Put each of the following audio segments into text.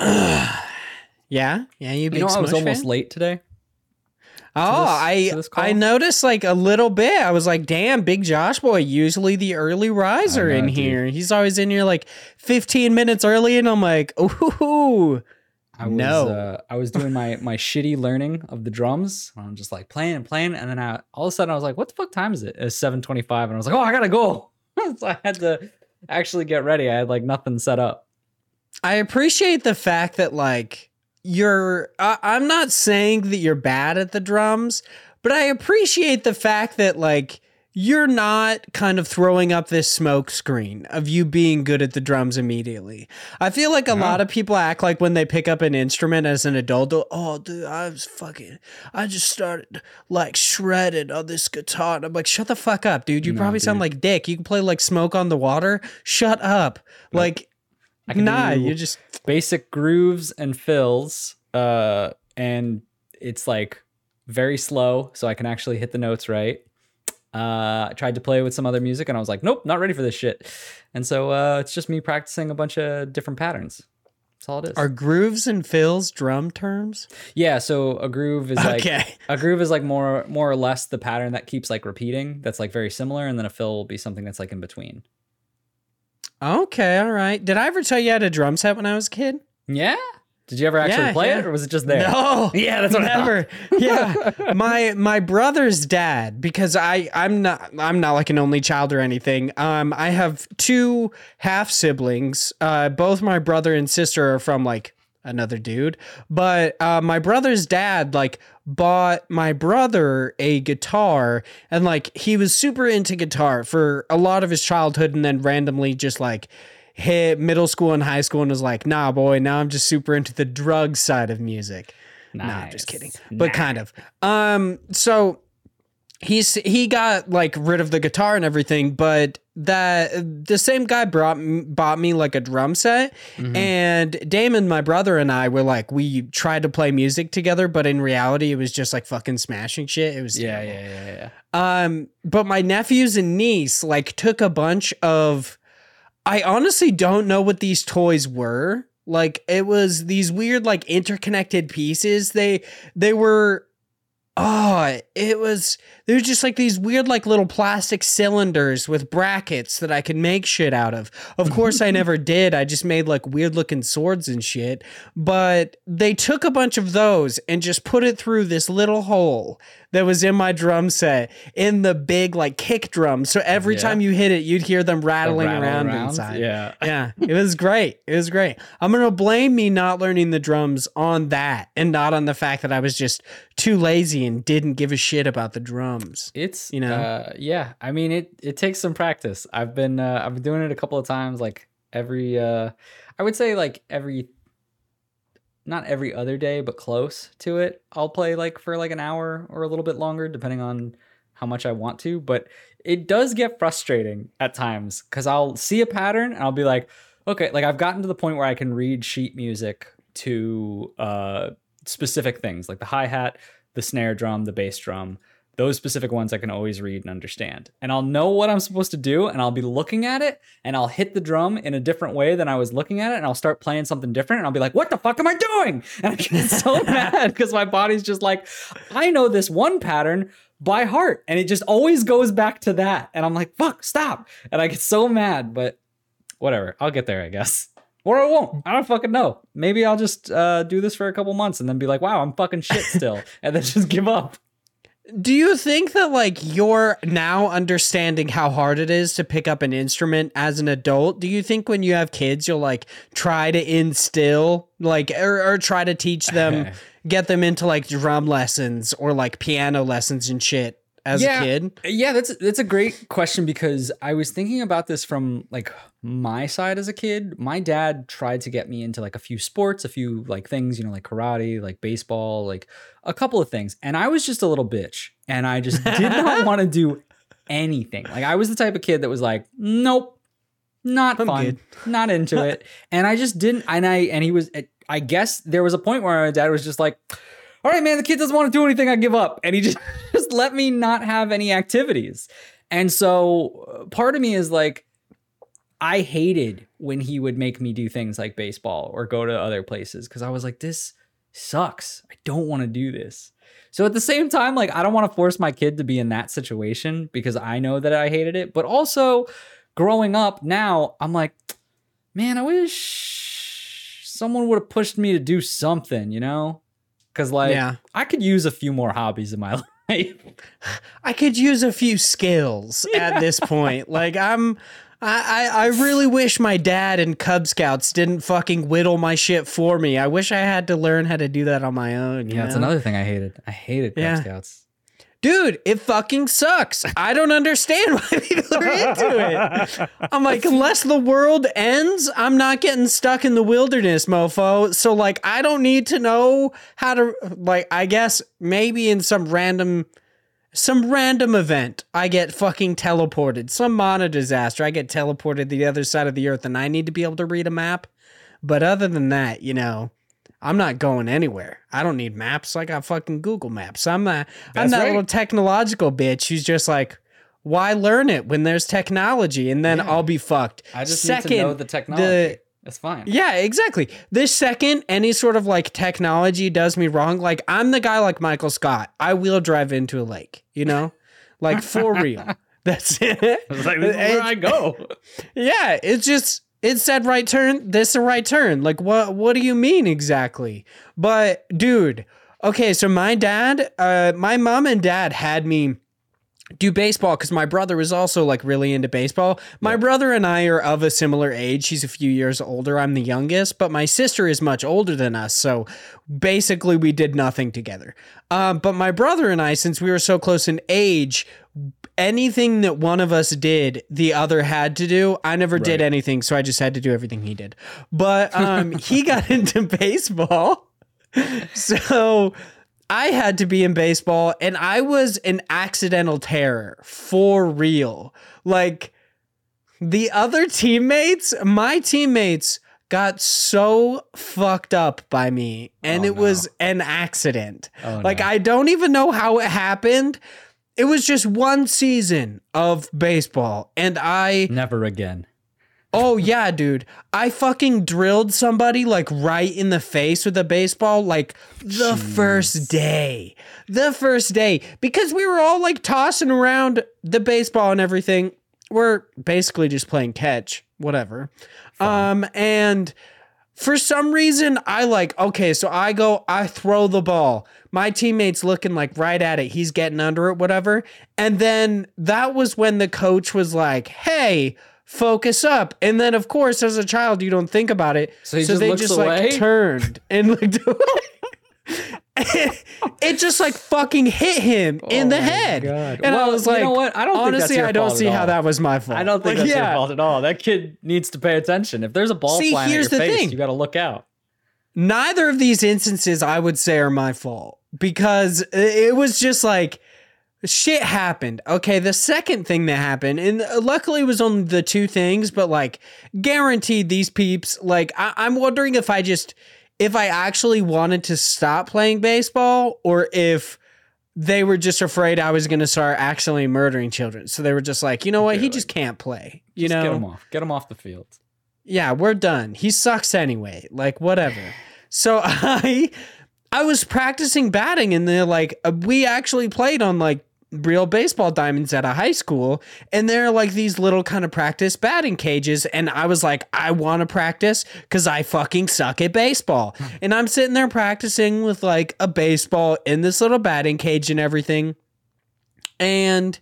Yeah, yeah. You, big You know, I was Smush almost fan? late today. Oh, this- I to? I noticed like a little bit. I was like, damn, Big Josh boy, usually the early riser know, in dude. here. He's always in here like 15 minutes early, and I'm like, ooh. I was, No. uh, I was doing my my shitty learning of the drums. I'm just like playing and playing, and then I all of a sudden I was like, "What the fuck time is it?" It's 7:25, and I was like, "Oh, I gotta go." so I had to actually get ready. I had like nothing set up. I appreciate the fact that like you're. I, I'm not saying that you're bad at the drums, but I appreciate the fact that like you're not kind of throwing up this smoke screen of you being good at the drums immediately. I feel like a uh-huh. lot of people act like when they pick up an instrument as an adult, oh, dude, I was fucking, I just started like shredded on this guitar. And I'm like, shut the fuck up, dude. You No, probably sound like Dick. You can play like Smoke on the Water. Shut up. Like, I can nah, you just. basic grooves and fills, uh, and it's like very slow, so I can actually hit the notes right. Uh, I tried to play with some other music, and I was like, "Nope, not ready for this shit." And so uh, it's just me practicing a bunch of different patterns. That's all it is. Are grooves and fills drum terms? yeah, so a groove is like Okay. a groove is like more more or less the pattern that keeps like repeating. That's like very similar, and then a fill will be something that's like in between. Okay, all right. Did I ever tell you I had a drum set when I was a kid? Yeah. Did you ever actually Yeah, play yeah. it, or was it just there? No. Yeah, that's what never. yeah. My my brother's dad, because I I'm not I'm not like an only child or anything. Um I have two half siblings. Uh both my brother and sister are from like another dude. But uh my brother's dad like bought my brother a guitar and like he was super into guitar for a lot of his childhood and then randomly just like hit middle school and high school and was like, nah, boy, now I'm just super into the drug side of music. No, I'm just kidding. Nice. But kind of. Um, so he's he got like rid of the guitar and everything, but that the same guy brought bought me like a drum set, Mm-hmm. and Damon, my brother, and I were like we tried to play music together, but in reality, it was just like fucking smashing shit. It was Yeah, yeah, yeah, yeah. Um, but my nephews and niece like took a bunch of. I honestly don't know what these toys were. Like it was these weird like interconnected pieces. They they were oh, it was there was just like these weird like little plastic cylinders with brackets that I could make shit out of. Of course I never did. I just made like weird looking swords and shit. But they took a bunch of those and just put it through this little hole that was in my drum set in the big like kick drum. So every Yeah. time you hit it, you'd hear them rattling rattle around, around? inside. Yeah. yeah, it was great. It was great. I'm gonna blame me not learning the drums on that, and not on the fact that I was just too lazy and didn't give a shit about the drums. It's You know? uh, yeah. I mean, it it takes some practice. I've been uh, I've been doing it a couple of times, like every uh, I would say like every not every other day, but close to it. I'll play like for like an hour or a little bit longer, depending on how much I want to. But it does get frustrating at times because I'll see a pattern and I'll be like, okay, like I've gotten to the point where I can read sheet music to uh, specific things like the hi hat, the snare drum, the bass drum. Those specific ones I can always read and understand. And I'll know what I'm supposed to do and I'll be looking at it and I'll hit the drum in a different way than I was looking at it and I'll start playing something different and I'll be like, what the fuck am I doing? And I get so mad because my body's just like, I know this one pattern by heart and it just always goes back to that. And I'm like, fuck, stop. And I get so mad, but whatever. I'll get there, I guess. Or I won't. I don't fucking know. Maybe I'll just uh, do this for a couple months and then be like, wow, I'm fucking shit still. and then just give up. Do you think that like you're now understanding how hard it is to pick up an instrument as an adult? Do you think when you have kids you'll like try to instill like or, or try to teach them get them into like drum lessons or like piano lessons and shit as Yeah. a kid? Yeah, that's that's a great question because I was thinking about this from like my side as a kid. My dad tried to get me into like a few sports, a few like things, you know, like karate, like baseball, like a couple of things. And I was just a little bitch and I just did not want to do anything. Like I was the type of kid that was like, "Nope. Not I'm fun. good." Not into it." And I just didn't and I and he was eh, I guess there was a point where my dad was just like, all right, man, the kid doesn't want to do anything. I give up. And he just, just let me not have any activities. And so uh, part of me is like, I hated when he would make me do things like baseball or go to other places because I was like, this sucks. I don't want to do this. So at the same time, like, I don't want to force my kid to be in that situation because I know that I hated it. But also, growing up now, I'm like, man, I wish someone would have pushed me to do something, you know? Because, like, Yeah. I could use a few more hobbies in my life. I could use a few skills at this point. Like I'm I, I I really wish my dad and Cub Scouts didn't fucking whittle my shit for me. I wish I had to learn how to do that on my own. Yeah, that's another thing I hated. I hated Cub Yeah. Scouts. Dude, it fucking sucks. I don't understand why people are into it. I'm like, unless the world ends, I'm not getting stuck in the wilderness, mofo. So, like, I don't need to know how to, like, I guess maybe in some random, some random event, I get fucking teleported. Some mana disaster, I get teleported to the other side of the earth and I need to be able to read a map. But other than that, you know, I'm not going anywhere. I don't need maps. I got fucking Google Maps. I'm that. I'm that right. little technological bitch who's just like, why learn it when there's technology? And then Yeah. I'll be fucked. I just Second, need to know the technology. That's fine. Yeah, exactly. This second, any sort of like technology does me wrong. Like I'm the guy like Michael Scott. I will drive into a lake. You know, like for real. That's it. It's like, where I go. Yeah, it's just it said right turn. This a right turn. Like what? What do you mean exactly? But dude, okay. So my dad, uh, my mom and dad had me do baseball because my brother was also like really into baseball. My brother and I are of a similar age. He's a few years older. I'm the youngest, but my sister is much older than us. So basically, we did nothing together. Um, but my brother and I, since we were so close in age, anything that one of us did, the other had to do. I never did anything, so I just had to do everything he did. But um, he got into baseball. So I had to be in baseball and I was an accidental terror for real. Like the other teammates, my teammates got so fucked up by me and Oh, it no. was an accident. Oh, like no. I don't even know how it happened. It was just one season of baseball and I Never again. Oh yeah, dude. I fucking drilled somebody like right in the face with a baseball like the first day. The first day because we were all like tossing around the baseball and everything. We're basically just playing catch, whatever. Um and for some reason I like okay, so I go I throw the ball. My teammate's looking like right at it. He's getting under it whatever. And then that was when the coach was like, "Hey, focus up." And then of course as a child you don't think about it. So he just looks like away? turned and looked it just like fucking hit him in Oh the head. God. And I Well, was you like, know what? I don't think that's honestly, I don't see how that was my fault. I don't think Like, that's yeah. your fault at all. That kid needs to pay attention. If there's a ball See, flying here's at your the face, thing. you got to look out. neither of these instances I would say are my fault because it was just like shit happened. Okay, the second thing that happened, and luckily it was only the two things, but like guaranteed these peeps, like I- I'm wondering if I just if I actually wanted to stop playing baseball or if they were just afraid I was going to start actually murdering children. So they were just like, you know what, Okay, he like, just can't play. You Just know, get him off. Get him off the field. yeah, we're done. He sucks anyway. Like whatever. So I I was practicing batting and they're like uh, we actually played on like real baseball diamonds at a high school and they're like these little kind of practice batting cages and I was like I want to practice cuz I fucking suck at baseball. Hmm. and I'm sitting there practicing with like a baseball in this little batting cage and everything. And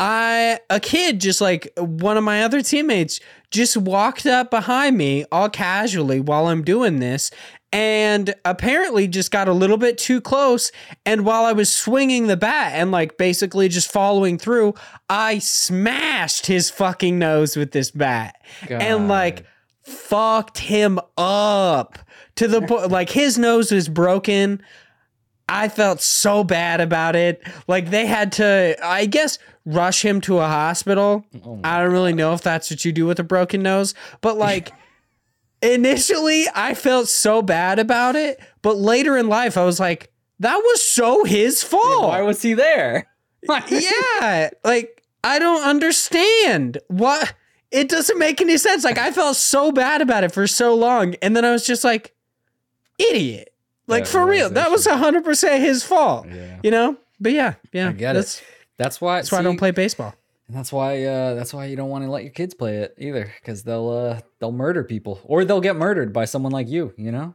I a kid just like one of my other teammates just walked up behind me all casually while I'm doing this and apparently just got a little bit too close. And while I was swinging the bat and like basically just following through, I smashed his fucking nose with this bat and like fucked him up to the point like his nose was broken. I felt so bad about it. Like they had to, I guess, rush him to a hospital. Oh I don't really know if that's what you do with a broken nose, but like initially I felt so bad about it, but later in life I was like, that was so his fault. Why was he there? yeah, like I don't understand what it doesn't make any sense. Like I felt so bad about it for so long, and then I was just like, idiot. Like That for real, that was hundred percent his fault. Yeah. You know? But yeah, yeah. I get that's, it. That's why. That's why I don't play baseball. That's why. Uh, that's why you don't want to let your kids play it either, because they'll uh, they'll murder people, or they'll get murdered by someone like you. You know.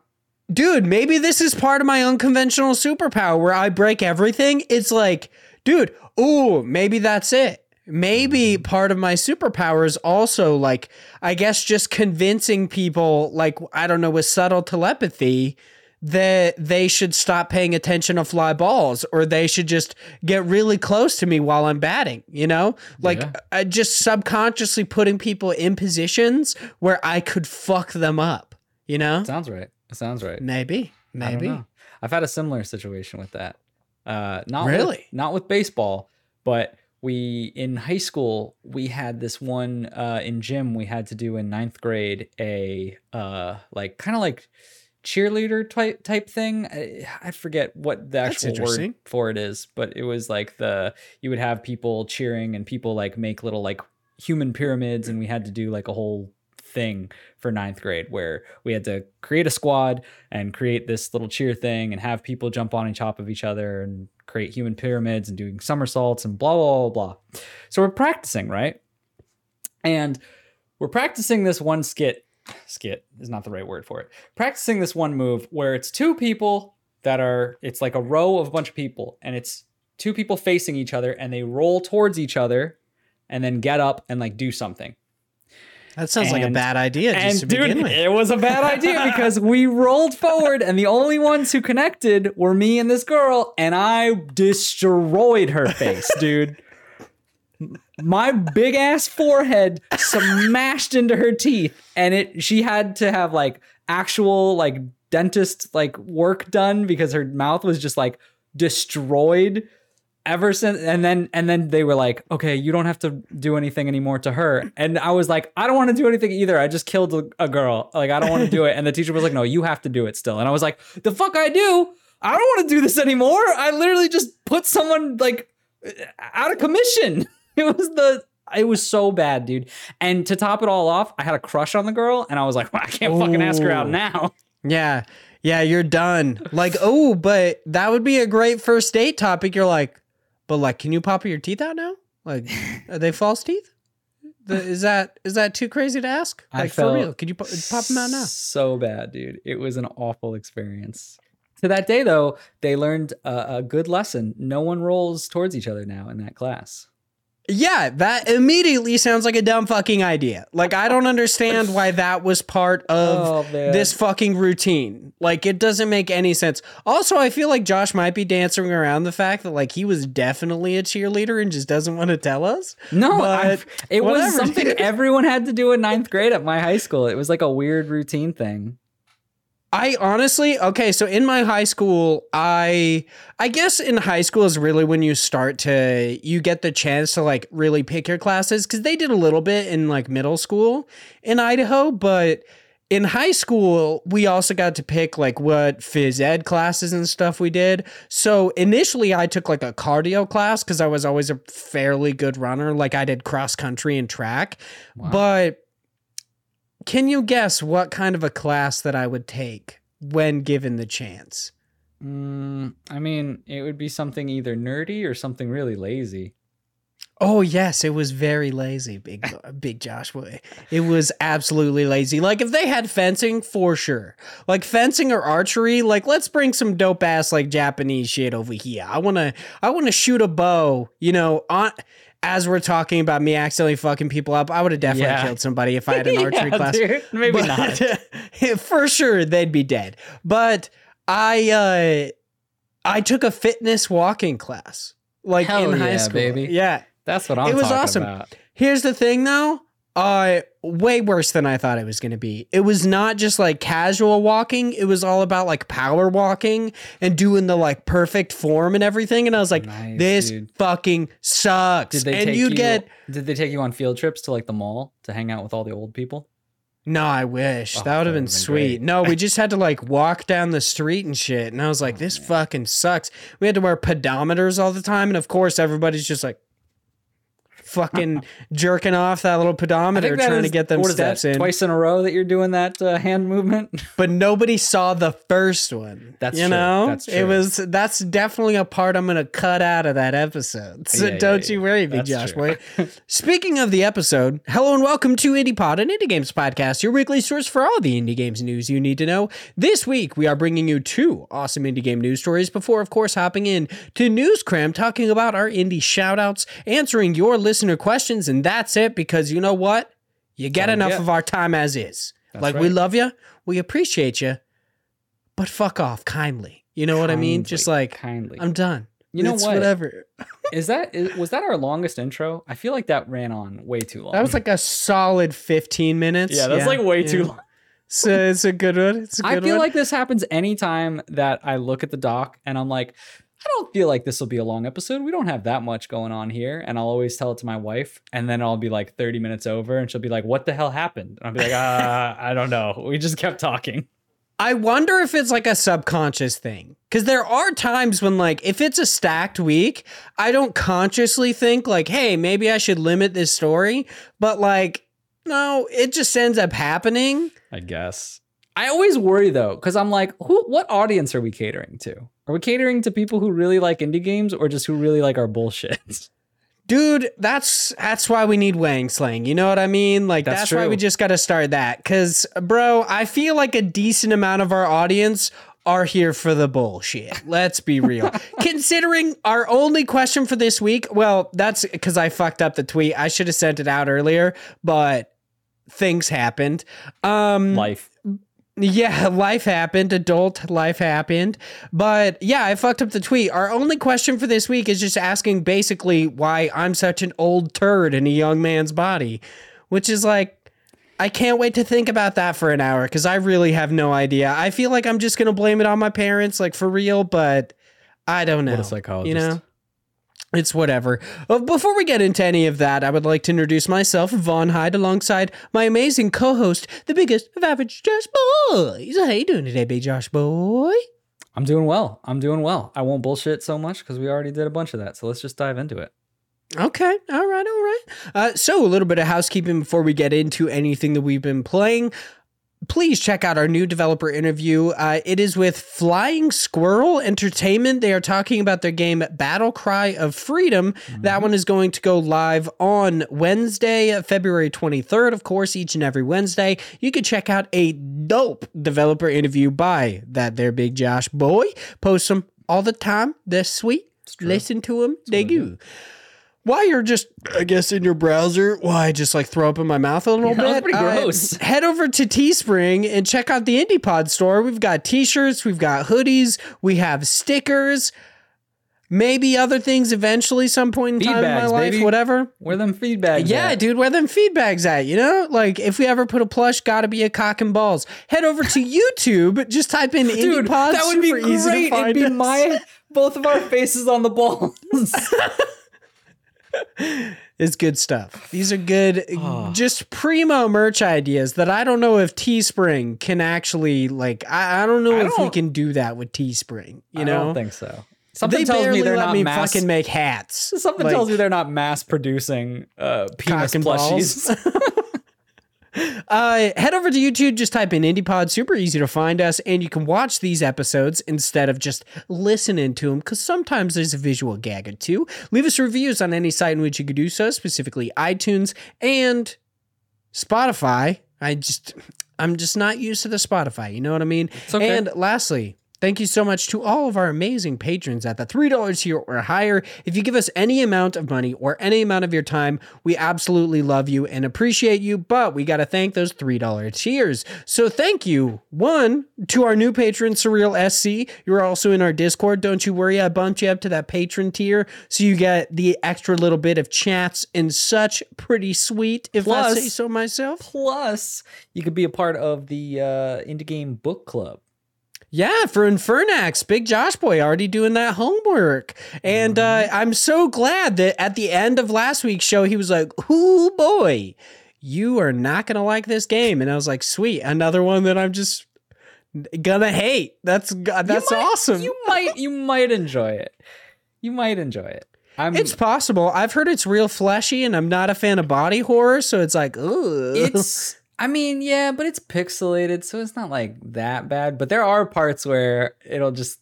dude, maybe this is part of my unconventional superpower where I break everything. It's like, dude, ooh, maybe that's it. Maybe part of my superpower is also like, I guess just convincing people, like, I don't know, with subtle telepathy that they should stop paying attention to fly balls or they should just get really close to me while I'm batting, you know? Like Yeah. I just subconsciously putting people in positions where I could fuck them up, you know? Sounds right. It sounds right. Maybe. Maybe. I've had a similar situation with that. Uh, not Really? with, not with baseball, but we in high school we had this one uh, in gym we had to do in ninth grade a uh, like kind of like cheerleader type type thing. I, I forget what the actual word for it is, but it was like the you would have people cheering and people like make little like human pyramids, and we had to do like a whole thing for ninth grade where we had to create a squad and create this little cheer thing and have people jump on each top of each other and create human pyramids and doing somersaults and blah blah blah blah. So we're practicing, right? And we're practicing this one skit. Skit is not the right word for it. Practicing this one move where it's two people that are, it's like a row of a bunch of people, and it's two people facing each other, and they roll towards each other, and then get up and like do something. That sounds like a bad idea just to And dude, begin with. it was a bad idea because we rolled forward, and the only ones who connected were me and this girl, and I destroyed her face, dude. My big ass forehead smashed into her teeth, and it she had to have like actual like dentist like work done because her mouth was just like destroyed ever since and then and then they were like okay you don't have to do anything anymore to her. And i was like i don't want to do anything either i just killed a, a girl like i don't want to do it. And the teacher was like no you have to do it still. And i was like the fuck i do? I don't want to do this anymore i literally just put someone like out of commission it was the it was so bad dude and to top it all off i had a crush on the girl and i was like well, i can't fucking ask her out now Yeah. Yeah, you're done. Like, oh, but that would be a great first date topic. You're like, but like, can you pop your teeth out now? Like, are they false teeth? The, is that is that too crazy to ask? Like for real? Could you pop, pop them out now? So bad, dude. It was an awful experience. To that day, though, they learned a, a good lesson. No one rolls towards each other now in that class. Yeah, that immediately sounds like a dumb fucking idea. Like, I don't understand why that was part of Oh, this fucking routine. Like, it doesn't make any sense. Also, I feel like Josh might be dancing around the fact that, like, he was definitely a cheerleader and just doesn't want to tell us. No, it was something everyone had to do in ninth grade at my high school. It was like a weird routine thing. I honestly, okay, so in my high school, I I guess in high school is really when you start to you get the chance to like really pick your classes cuz they did a little bit in like middle school in Idaho, but in high school, we also got to pick like what phys ed classes and stuff we did. So initially, I took like a cardio class because I was always a fairly good runner. Like I did cross country and track. But can you guess what kind of a class that I would take when given the chance? Mm, I mean, it would be something either nerdy or something really lazy. Oh yes, it was very lazy, big big Josh boy. It was absolutely lazy. Like if they had fencing, for sure. Like fencing or archery, like let's bring some dope ass like Japanese shit over here. I wanna I wanna shoot a bow, you know, on as we're talking about me accidentally fucking people up, I would have definitely Yeah. killed somebody if I had an archery Yeah, class. dude, maybe But- not. for sure, they'd be dead. But I, uh, I took a fitness walking class, like Hell in high school. baby. Yeah. That's what I'm It was awesome. about. Here's the thing, though. Uh, way worse than I thought it was going to be. It was not just like casual walking. It was all about like power walking and doing the like perfect form and everything. And I was like, Nice, this dude. fucking sucks. Did they and take you'd you, get Did they take you on field trips to like the mall to hang out with all the old people? No, I wish. Oh, that would have been been sweet. great. No, we just had to like walk down the street and shit. And I was Oh, like, this fucking sucks. We had to wear pedometers all the time. And of course, everybody's just like fucking jerking off that little pedometer that trying to get them is steps that, in. Twice in a row that you're doing that uh, hand movement. But nobody saw the first one. That's you true. know, That's it was that's definitely a part I'm gonna cut out of that episode. So Yeah, don't yeah. you worry, That's Josh boy. Speaking of the episode, hello and welcome to Indie Pod, an indie games podcast, your weekly source for all the indie games news you need to know. This week we are bringing you two awesome indie game news stories. Before, of course, hopping in to News Cram, talking about our indie shoutouts, answering your listener questions, and that's it. Because you know what, you get enough get. of our time as is. That's like we love you, we appreciate you, but fuck off kindly. You know what I mean? Just like kindly. I'm done. You know It's what? Whatever. Is that is, was that our longest intro? I feel like that ran on way too long. That was like a solid 15 minutes. yeah, that's like way too long. So it's a good one. It's a I good I feel one. like this happens anytime that I look at the doc and I'm like, I don't feel like this will be a long episode. We don't have that much going on here. And I'll always tell it to my wife. And then I'll be like 30 minutes over and she'll be like, What the hell happened? And I'll be like, uh, I don't know. We just kept talking. I wonder if it's like a subconscious thing. Because there are times when, like, if it's a stacked week, I don't consciously think, like, hey, maybe I should limit this story. But, like, no, it just ends up happening. I guess. I always worry though, because I'm like, who what audience are we catering to? Are we catering to people who really like indie games or just who really like our bullshit? Dude, that's that's why we need Wang Slang. You know what I mean? Like That's that's, why we just got to start that. Cause, bro, I feel like a decent amount of our audience are here for the bullshit. Let's be real. Considering our only question for this week, well, that's because I fucked up the tweet. I should have sent it out earlier, but things happened. Um, Life. Yeah, life happened. Adult life happened. But yeah, I fucked up the tweet. Our only question for this week is just asking basically why I'm such an old turd in a young man's body, which is like, I can't wait to think about that for an hour because I really have no idea. I feel like I'm just going to blame it on my parents, like for real, but I don't know. What a psychologist. You know? It's whatever. Uh, Before we get into any of that, I would like to introduce myself, Vaughn Hyde, alongside my amazing co-host, the biggest of average Josh boys. How you doing today, big Josh boy? I'm doing well. I'm doing well. I won't bullshit so much because we already did a bunch of that. So let's just dive into it. Okay, all right, all right. Uh, so, a little bit of housekeeping before we get into anything that we've been playing. Please check out our new developer interview. Uh, it is with Flying Squirrel Entertainment. They are talking about their game Battle Cry of Freedom. That one is going to go live on Wednesday, February 23rd, of course, each and every Wednesday. You can check out a dope developer interview by that there big Josh boy. Post them all the time. They're sweet. Listen to them. They do. While you're just, I guess, in your browser, why just like throw up in my mouth a little Yeah, that bit? pretty uh, gross. head over to Teespring and check out the IndiePod store. We've got t-shirts, we've got hoodies, we have stickers, maybe other things eventually, some point in Feed time in my life, baby. whatever. Where them feedbacks? Yeah, at? dude, where them feedbacks at? You know, like if we ever put a plush, gotta be a cock and balls. Head over to YouTube, just type in Dude, IndiePod. that would be super easy to great. It'd be us. my both of our faces on the balls. It's good stuff. These are good, Oh. just primo merch ideas that I don't know if Teespring can actually like. I, I don't know I if we don't- can do that with Teespring. You I know, don't think so. Something they tells me they're let not me mass. fucking make hats. something Like, tells me they're not mass producing uh, penis plushies. Uh, head over to YouTube, just type in IndiePod. Super easy to find us, and you can watch these episodes instead of just listening to them. Because sometimes there's a visual gag or two. Leave us reviews on any site in which you could do so, specifically iTunes and Spotify. I just, I'm just not used to the Spotify. You know what I mean? Okay. And lastly, Thank you so much to all of our amazing patrons at the $3 tier or higher. If you give us any amount of money or any amount of your time, we absolutely love you and appreciate you, but we got to thank those $3 tiers. So thank you, one, to our new patron, Surreal SC. You're also in our Discord. Don't you worry, I bumped you up to that patron tier so you get the extra little bit of chats and such. Pretty sweet, if I say so myself. Plus, you could be a part of the uh, indie game book club. Yeah, for Infernax, Big Josh Boy already doing that homework. And uh, I'm so glad that at the end of last week's show, he was like, Ooh, boy, you are not going to like this game. And I was like, sweet, another one that I'm just gonna hate. That's that's You might- awesome. You might you might enjoy it. You might enjoy it. I'm it's possible. I've heard it's real fleshy, and I'm not a fan of body horror, so it's like, ooh. it's I mean, yeah, but it's pixelated, so it's not like that bad. But there are parts where it'll just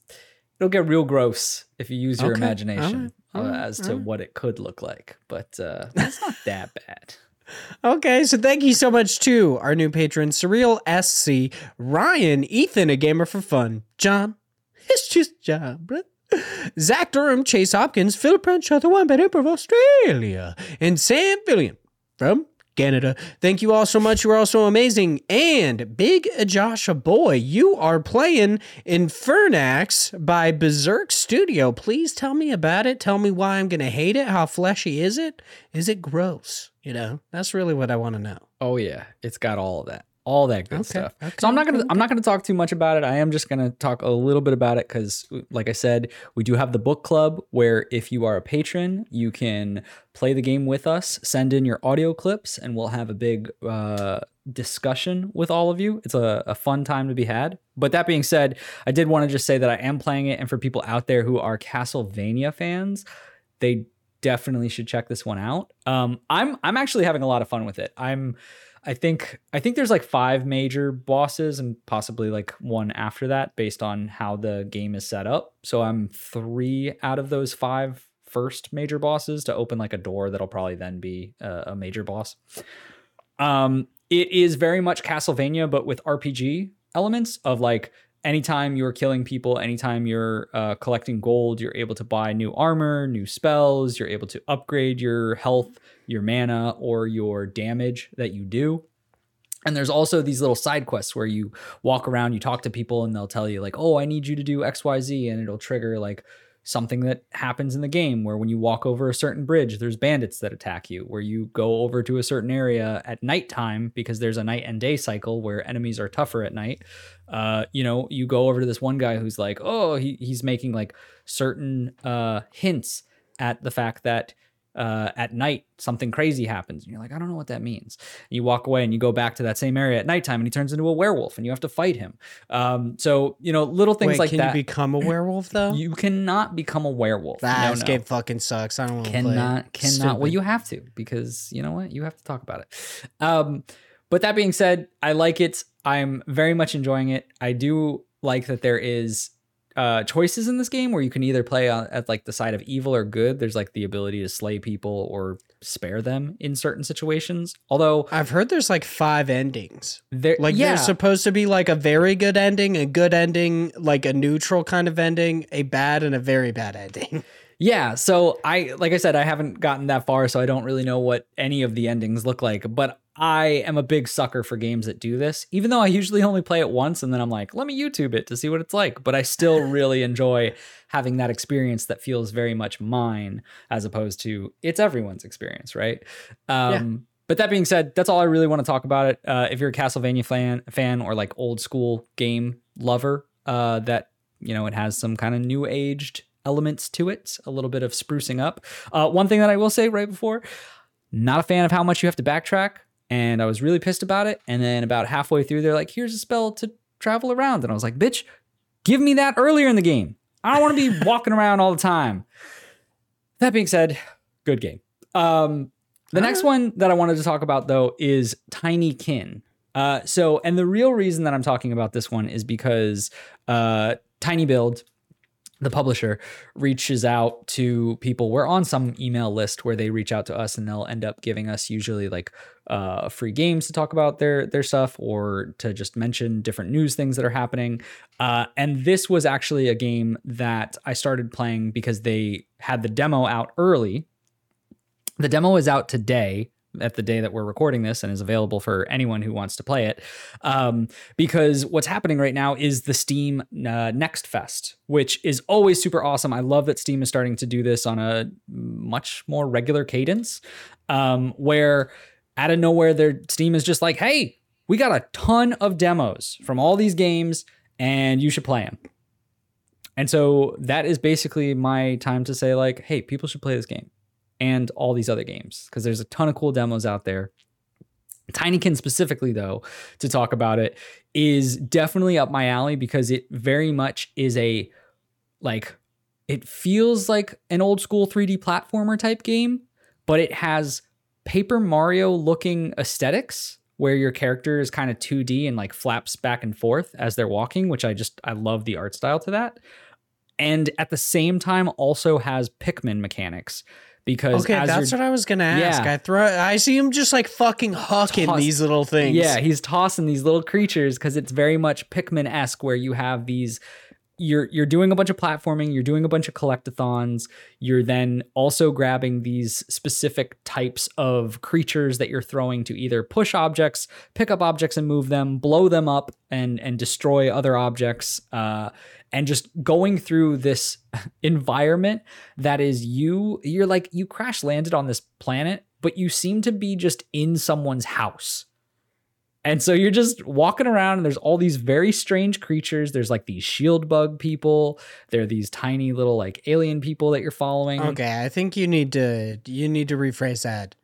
it'll get real gross if you use your Okay, imagination alright, uh, as to alright. what it could look like. But uh, it's not that bad. Okay, so thank you so much to our new patron, Surreal SC, Ryan, Ethan, a gamer for fun, John, it's just John, bruh. Zach Durham, Chase Hopkins, Philip Crenshaw, the one better of Australia, and Sam Fillion from Canada. Thank you all so much. You are all so amazing. And Big Joshua Boy, you are playing Infernax by Berserk Studio. Please tell me about it. Tell me why I'm going to hate it. How fleshy is it? Is it gross? You know, that's really what I want to know. Oh yeah, it's got all of that, all that good Okay, stuff. okay, so I'm not gonna okay, I'm not gonna talk too much about it. I am just gonna talk a little bit about it because, like I said, we do have the book club where if you are a patron, you can play the game with us, send in your audio clips, and we'll have a big uh, discussion with all of you. It's a, a fun time to be had. But that being said, I did want to just say that I am playing it, and for people out there who are Castlevania fans, they definitely should check this one out. Um, I'm I'm actually having a lot of fun with it. I'm I think I think there's like five major bosses and possibly like one after that based on how the game is set up. So I'm three out of those five first major bosses to open like a door that'll probably then be a, a major boss. Um, it is very much Castlevania, but with RPG elements of like anytime you're killing people, anytime you're uh, collecting gold, you're able to buy new armor, new spells, you're able to upgrade your health, your mana, or your damage that you do. And there's also these little side quests where you walk around, you talk to people, and they'll tell you, like, oh, I need you to do XYZ, and it'll trigger like something that happens in the game where when you walk over a certain bridge, there's bandits that attack you, where you go over to a certain area at nighttime because there's a night and day cycle where enemies are tougher at night. Uh, you know, you go over to this one guy who's like, oh, he, he's making like certain uh, hints at the fact that uh, at night something crazy happens. And you're like, I don't know what that means. And you walk away and you go back to that same area at nighttime and he turns into a werewolf and you have to fight him. Um, so, you know, little things Wait, like can that. you become a werewolf though? You cannot become a werewolf. that no, game fucking sucks. I don't want to play. Cannot, cannot. Well, you have to because you know what? You have to talk about it. Um, but that being said, I like it. I'm very much enjoying it. I do like that there is uh choices in this game where you can either play on, at like the side of evil or good. There's like the ability to slay people or spare them in certain situations. Although I've heard there's like five endings. there, Like yeah, there's supposed to be like a very good ending, a good ending, like a neutral kind of ending, a bad and a very bad ending. Yeah, so I like I said I haven't gotten that far so I don't really know what any of the endings look like, but I am a big sucker for games that do this. Even though I usually only play it once and then I'm like, let me YouTube it to see what it's like, but I still really enjoy having that experience that feels very much mine as opposed to it's everyone's experience, right? Um But that being said, that's all I really want to talk about it. Uh, if you're a Castlevania fan, fan or like old school game lover, uh, that you know it has some kind of new aged elements to it, a little bit of sprucing up. Uh, one thing that I will say right before, not a fan of how much you have to backtrack, and I was really pissed about it. And then about halfway through, they're like, "Here's a spell to travel around," and I was like, "Bitch, give me that earlier in the game. I don't want to be walking around all the time." That being said, good game. Um, the next one that I wanted to talk about though is Tinykin. Uh, so, and the real reason that I'm talking about this one is because uh, tinyBuild the publisher reaches out to people. We're on some email list where they reach out to us and they'll end up giving us usually like uh, free games to talk about their their stuff or to just mention different news things that are happening. Uh, and this was actually a game that I started playing because they had the demo out early. The demo is out today at the day that we're recording this and is available for anyone who wants to play it. Um, because what's happening right now is the Steam uh, Next Fest, which is always super awesome. I love that Steam is starting to do this on a much more regular cadence, um, where out of nowhere, their Steam is just like, hey, we got a ton of demos from all these games and you should play them. And so that is basically my time to say, like, hey, people should play this game and all these other games because there's a ton of cool demos out there. Tinykin specifically, though, to talk about it, is definitely up my alley because it very much is a like it feels like an old school 3D platformer type game, but it has Paper Mario looking aesthetics where your character is kind of 2D and like flaps back and forth as they're walking, which I just I love the art style to that. And at the same time also has Pikmin mechanics because Okay, that's what I was gonna ask. Yeah. I throw. I see him just like fucking hucking Toss- these little things. Yeah, he's tossing these little creatures because it's very much Pikmin esque, where you have these. You're you're doing a bunch of platforming. You're doing a bunch of collectathons. You're then also grabbing these specific types of creatures that you're throwing to either push objects, pick up objects and move them, blow them up and and destroy other objects. Uh, and just going through this environment that is you you're like you crash landed on this planet but you seem to be just in someone's house and so you're just walking around and there's all these very strange creatures there's like these shield bug people there are these tiny little like alien people that you're following Okay, I think you need to you need to rephrase that.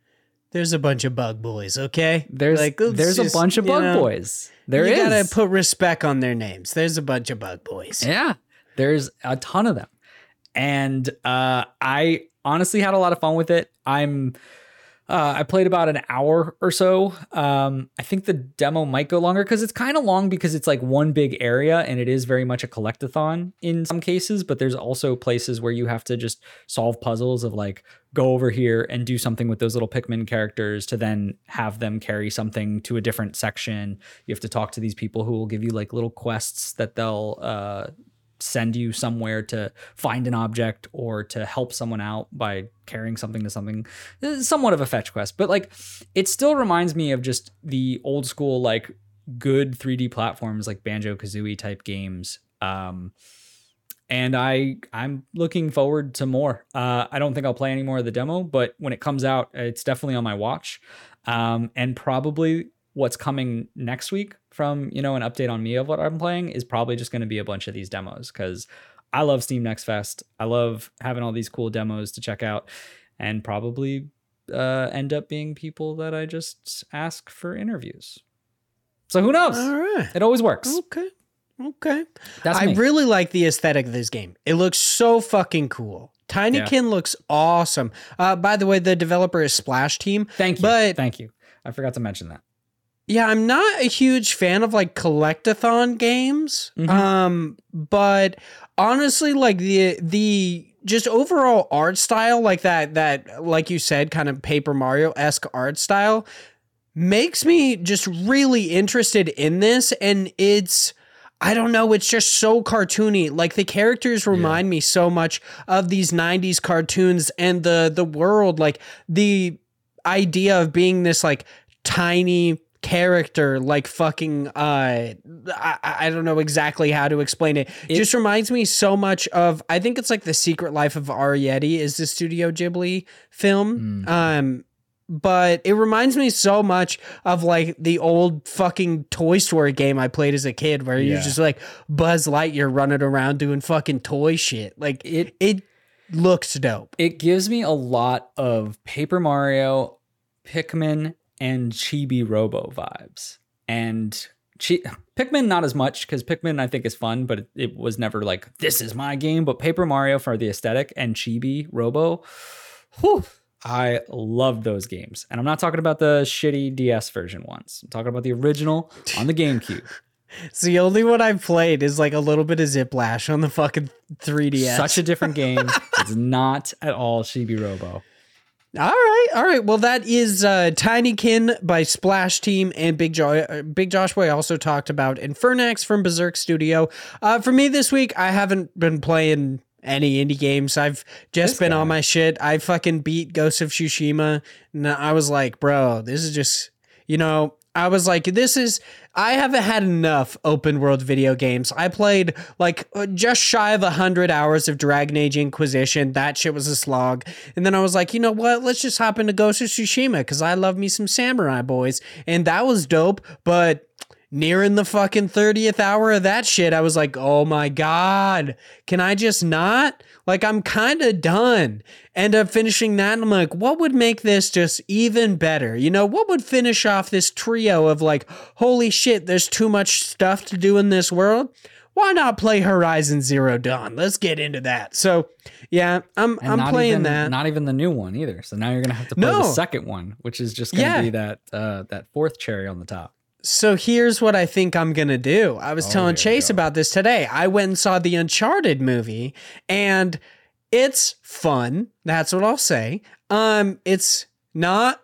There's a bunch of bug boys. Okay, there's Like, there's just, a bunch of bug know, boys There you is. gotta put respect on their names. There's a bunch of bug boys. Yeah, there's a ton of them. And uh, I honestly had a lot of fun with it. I'm uh, I played about an hour or so. Um, I think the demo might go longer because it's kind of long because it's like one big area and it is very much a collectathon in some cases. But there's also places where you have to just solve puzzles of like go over here and do something with those little Pikmin characters to then have them carry something to a different section. You have to talk to these people who will give you like little quests that they'll uh, send you somewhere to find an object or to help someone out by carrying something to something. Somewhat of a fetch quest but like it still reminds me of just the old school like good 3d platforms like Banjo-Kazooie type games um and i i'm looking forward to more. Uh i don't think i'll play any more of the demo but when it comes out it's definitely on my watch um and probably what's coming next week from you know an update on me of what I'm playing is probably just going to be a bunch of these demos because I love Steam Next Fest. I love having all these cool demos to check out, and probably uh, end up being people that I just ask for interviews. So who knows? All right. It always works. Okay. Okay. That's I me. really like the aesthetic of this game. It looks so fucking cool. Tinykin looks awesome. Uh, by the way, the developer is Splash Team. Thank you. but- Thank you. I forgot to mention that. Yeah, I'm not a huge fan of like collectathon games. Mhm. Um, but honestly, like the the just overall art style, like that that like you said, kind of Paper Mario esque art style, makes me just really interested in this, and it's. I don't know, it's just so cartoony. Like the characters remind me so much of these 90s cartoons and the the world like the idea of being this like tiny character like fucking uh I, I don't know exactly how to explain it. It- just reminds me so much of I think it's like the secret life of Arrietty is the studio Ghibli film. Mm. Um but it reminds me so much of like the old fucking Toy Story game I played as a kid where you're just like Buzz Lightyear running around doing fucking toy shit. Like It it looks dope. it gives me a lot of Paper Mario, Pikmin, and Chibi Robo vibes. And Chi- Pikmin not as much because Pikmin I think is fun, but it, it was never like this is my game. But Paper Mario for the aesthetic and Chibi Robo, whew, I love those games. And I'm not talking about the shitty DS version ones. I'm talking about the original on the GameCube. It's the only one I've played is like a little bit of Zip Lash on the fucking 3DS. Such a different game. it's not at all Chibi Robo. All right, all right. Well, that is uh, Tinykin by Splash Team and Big. Uh, Big Josh Boy also talked about Infernax from Berserk Studio. Uh, for me this week, I haven't been playing any indie games. I've just This been guy. on my shit. I fucking beat Ghost of Tsushima, and I was like, bro, this is just, you know. I was like, this is, I haven't had enough open world video games. I played like uh, just shy of 100 hours of Dragon Age Inquisition. That shit was a slog. And then I was like, you know what? Let's just hop into Ghost of Tsushima because I love me some samurai boys. And that was dope. But nearing the fucking 30th hour of that shit, I was like, oh my God, can I just not? Like, I'm kind of done. End up finishing that, and I'm like, what would make this just even better? You know, what would finish off this trio of like, holy shit, there's too much stuff to do in this world? Why not play Horizon Zero Dawn? Let's get into that. So, yeah, I'm And I'm playing even, that. Not even the new one either. So now you're gonna have to play No. the second one, which is just gonna Yeah. be that uh, that fourth cherry on the top. So here's what I think I'm gonna do. I was Oh, telling Chase about this today. I went and saw the Uncharted movie, and it's fun. That's what I'll say. Um, it's not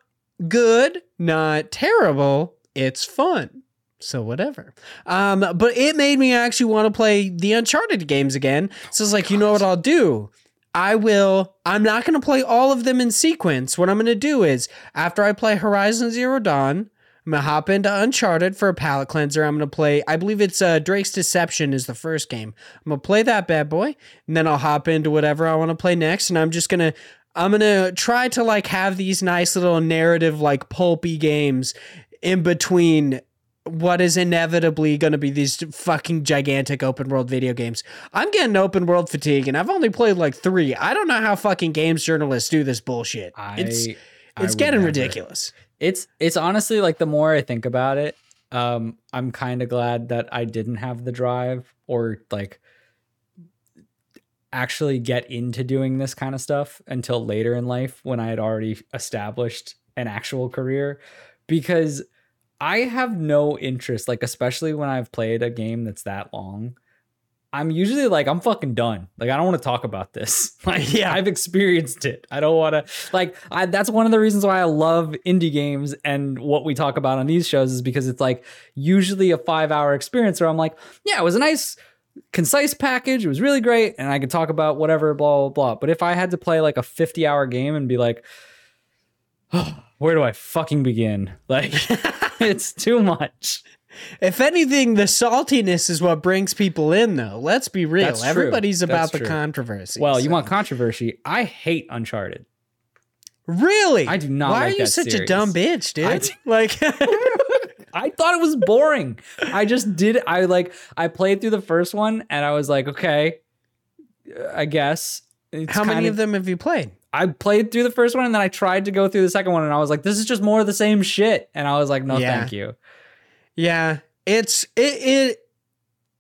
good, not terrible. It's fun. So whatever. Um, but it made me actually want to play the Uncharted games again. So it's like, you know what I'll do? I will. I'm not going to play all of them in sequence. What I'm going to do is after I play Horizon Zero Dawn, I'm gonna hop into Uncharted for a palate cleanser. I'm gonna play. I believe it's uh, Drake's Deception is the first game. I'm gonna play that bad boy, and then I'll hop into whatever I want to play next. And I'm just gonna. I'm gonna try to like have these nice little narrative, like pulpy games in between what is inevitably going to be these fucking gigantic open world video games. I'm getting open world fatigue, and I've only played like three. I don't know how fucking games journalists do this bullshit. I it's I it's getting never. ridiculous. It's it's honestly like the more I think about it, um, I'm kind of glad that I didn't have the drive or like actually get into doing this kind of stuff until later in life when I had already established an actual career. Because I have no interest like especially when I've played a game that's that long I'm usually like I'm fucking done. Like I don't want to talk about this. Like Yeah. I've experienced it. I don't want to like I that's one of the reasons why I love indie games and what we talk about on these shows is because it's like usually a 5-hour experience where I'm like, yeah, it was a nice concise package. It was really great and I could talk about whatever blah blah blah. But if I had to play like a 50-hour game and be like where do I fucking begin? Like it's too much. If anything, the saltiness is what brings people in, though. Let's be real. That's true. Everybody's about That's the true. controversy. Well, you want controversy? I hate Uncharted. really? I do not Why like are you such a dumb bitch, dude? I like, I thought it was boring. I just did. I like. I played through the first one, and I was like, okay, uh, I guess. It's how many kinda- of them have you played? I played through the first one, and then I tried to go through the second one, and I was like, this is just more of the same shit. And I was like, no, Yeah. thank you. Yeah, it's it it.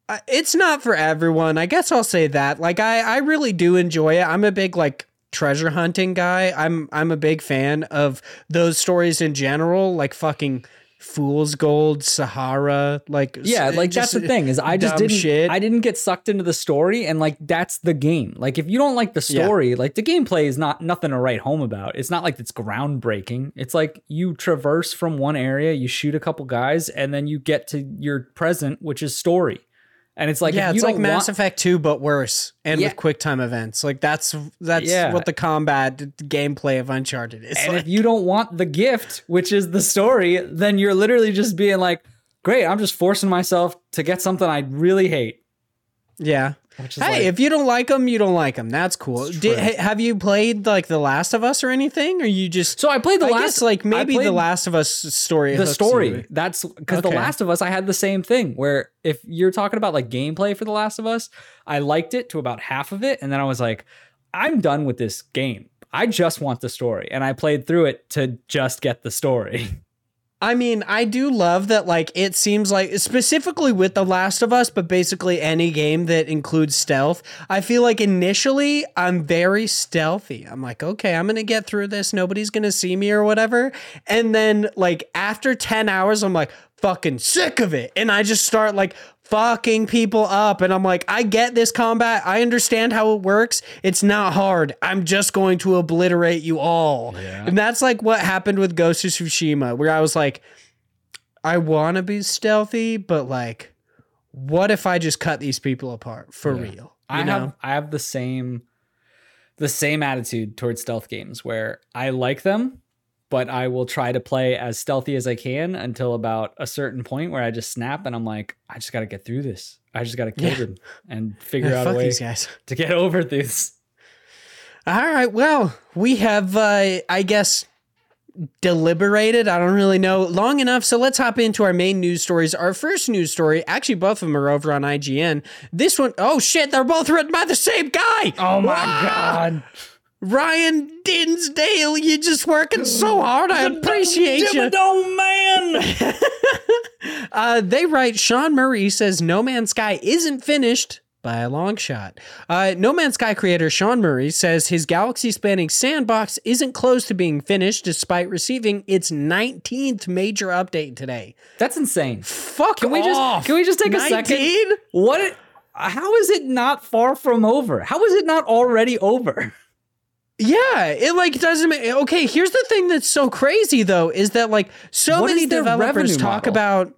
uh, It's not for everyone. I guess I'll say that. Like I, I really do enjoy it. I'm a big like treasure hunting guy. I'm I'm a big fan of those stories in general, like fucking Fool's Gold, Sahara, like Yeah, like that's the thing is I just didn't shit. I didn't get sucked into the story and like that's the game. Like if you don't like the Yeah. story, like the gameplay is not nothing to write home about. It's not like it's groundbreaking. It's like you traverse from one area, you shoot a couple guys and then you get to your present, which is story. And it's like yeah, it's like Mass want- Effect 2, but worse, and Yeah. with quick time events. Like that's that's Yeah. what the combat gameplay of Uncharted is. and like. if you don't want the gift, which is the story, then you're literally just being like, "Great, I'm just forcing myself to get something I really hate." yeah. Hey, like, if you don't like them, you don't like them. That's cool. Did, have you played like The Last of Us or anything? Or you just so I played the I last guess like maybe The Last of Us story. the story. you. That's because The Last of Us, I had the same thing where if you're talking about like gameplay for The Last of Us, I liked it to about half of it. And then I was like, I'm done with this game. I just want the story. And I played through it to just get the story. I mean, I do love that. Like, it seems like specifically with The Last of Us, but basically any game that includes stealth. I feel like initially I'm very stealthy. I'm like, okay, I'm gonna get through this. Nobody's gonna see me or whatever. And then like after ten hours, I'm like. fucking sick of it. And I just start like fucking people up. And I'm like, I get this combat. I understand how it works. It's not hard. I'm just going to obliterate you all. Yeah. And that's like what happened with Ghost of Tsushima, where I was like, I want to be stealthy, but like, what if I just cut these people apart for Yeah. real? You I know? have I have the same the same attitude towards stealth games where I like them, but I will try to play as stealthy as I can until about a certain point where I just snap and I'm like, I just got to get through this. I just got to kill Yeah. them and figure Yeah, out a way these guys. to get over this. All right. Well, we have, uh, I guess, deliberated. I don't really know long enough. So let's hop into our main news stories. Our first news story, actually, both of them are over on IGN. This one, oh shit, they're both written by the same guy. Oh my Wow. god. Ryan Dinsdale, you're just working so hard. I appreciate you. Dimmadome man. Uh, they write Sean Murray says No Man's Sky isn't finished by a long shot. Uh, no Man's Sky creator Sean Murray says his galaxy spanning sandbox isn't close to being finished despite receiving its 19th major update today. That's insane. Fuck Can we just off. can we just take a second? What how is it not far from over? How is it not already over? Yeah, it like doesn't make okay. Here's the thing that's so crazy though is that like so What many developers talk model? about.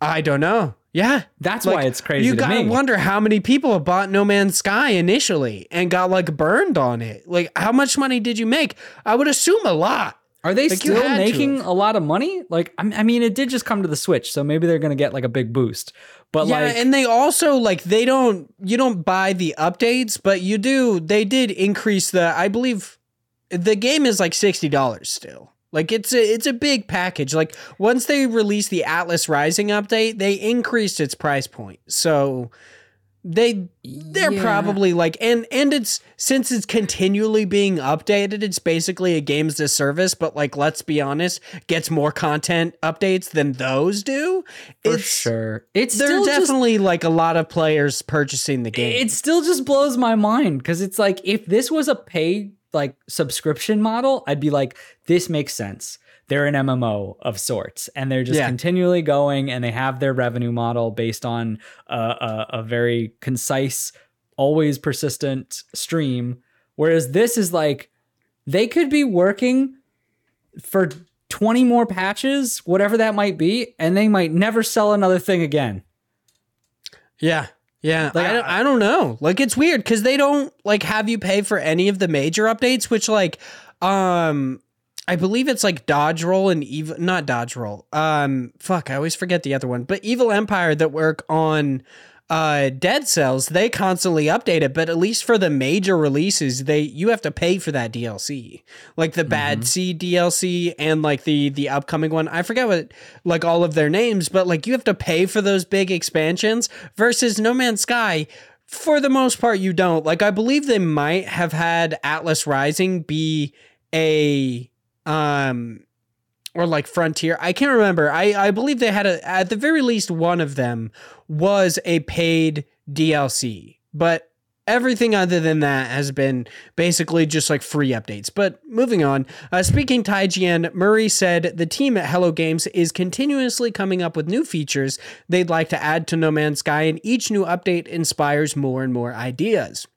I don't know. Yeah, That's Like, why it's crazy You gotta me. wonder how many people have bought No Man's Sky initially and got like burned on it. Like, how much money did you make? I would assume a lot. Are they Like, still to making a lot of money? Like, I I mean, it did just come to the Switch, so maybe they're gonna get like a big boost. But yeah, like, and they also like they don't you don't buy the updates, but you do. They did increase the. I believe the game is like sixty dollars still. Like it's a it's a big package. Like once they released the Atlas Rising update, they increased its price point. So they they're Yeah. probably like and and it's since it's continually being updated it's basically a games to service but like let's be honest gets more content updates than those do for it's sure, it's there still are just definitely like a lot of players purchasing the game it still just blows my mind because it's like if this was a paid like subscription model, I'd be like, this makes sense. They're an MMO of sorts, and they're just Yeah. continually going, and they have their revenue model based on a, a, a very concise, always persistent stream. Whereas this is like, they could be working for 20 more patches, whatever that might be, and they might never sell another thing again. yeah yeah Like, I, don't, I- I don't know like it's weird because they don't like have you pay for any of the major updates which like um I believe it's like Dodge Roll and Evil, not Dodge Roll. Um, fuck, I always forget the other one. But Evil Empire that work on uh Dead Cells, they constantly update it. But at least for the major releases, they you have to pay for that DLC, like the Bad Seed DLC and like the the upcoming one. I forget what like all of their names, but like you have to pay for those big expansions. Versus No Man's Sky, for the most part, you don't. Like I believe they might have had Atlas Rising be a um or like Frontier. I can't remember. I I believe they had a at the very least one of them was a paid DLC. But everything other than that has been basically just like free updates. But moving on, uh, speaking to IGN, Murray said the team at Hello Games is continuously coming up with new features they'd like to add to No Man's Sky, and each new update inspires more and more ideas.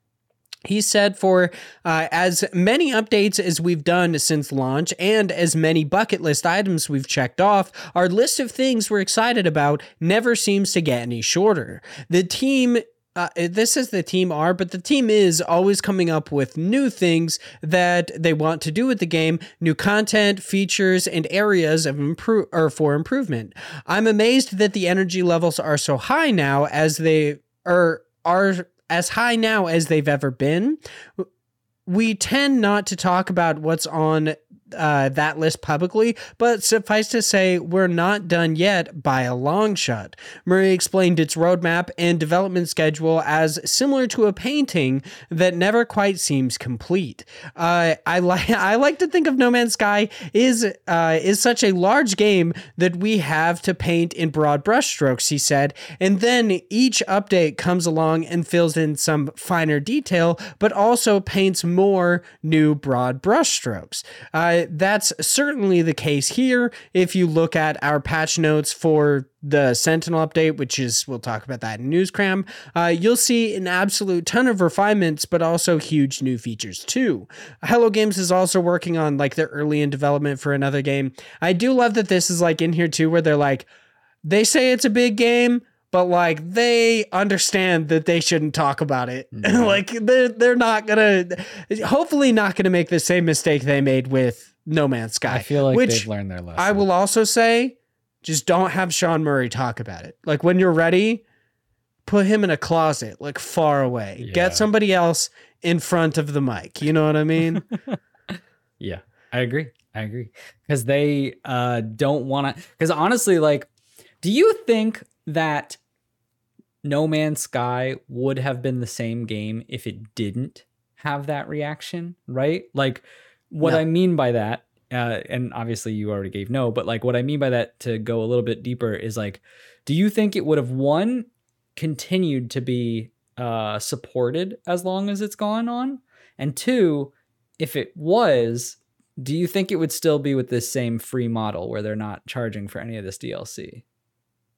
He said, for uh, as many updates as we've done since launch and as many bucket list items we've checked off, our list of things we're excited about never seems to get any shorter. The team. Uh, this is the team are, but the team is always coming up with new things that they want to do with the game, new content, features, and areas of improve or for improvement. I'm amazed that the energy levels are so high now as they are are as high now as they've ever been. We tend not to talk about what's on uh, that list publicly, but suffice to say, we're not done yet by a long shot. Murray explained its roadmap and development schedule as similar to a painting that never quite seems complete. Uh, I like I like to think of No Man's Sky is uh, is such a large game that we have to paint in broad brushstrokes. He said, and then each update comes along and fills in some finer detail, but also paints more new broad brushstrokes. Uh, that's certainly the case here. If you look at our patch notes for the Sentinel update, which is, we'll talk about that in Newscram, uh, you'll see an absolute ton of refinements, but also huge new features too. Hello Games is also working on like they're early in development for another game. I do love that this is like in here too, where they're like, they say it's a big game, but like they understand that they shouldn't talk about it. like they're they're not gonna hopefully not gonna make the same mistake they made with No Man's Sky. I feel like which they've learned their lesson. I will also say, just don't have Sean Murray talk about it. Like when you're ready, put him in a closet, like far away. Yeah. Get somebody else in front of the mic. You know what I mean? Yeah, I agree. I agree because they uh, don't want to. Because honestly, like, do you think that No Man's Sky would have been the same game if it didn't have that reaction? Right? Like, what No. I mean by that, uh, and obviously you already gave no, but like, what I mean by that to go a little bit deeper is like, do you think it would have one continued to be uh, supported as long as it's gone on, and two, if it was, do you think it would still be with this same free model where they're not charging for any of this DLC?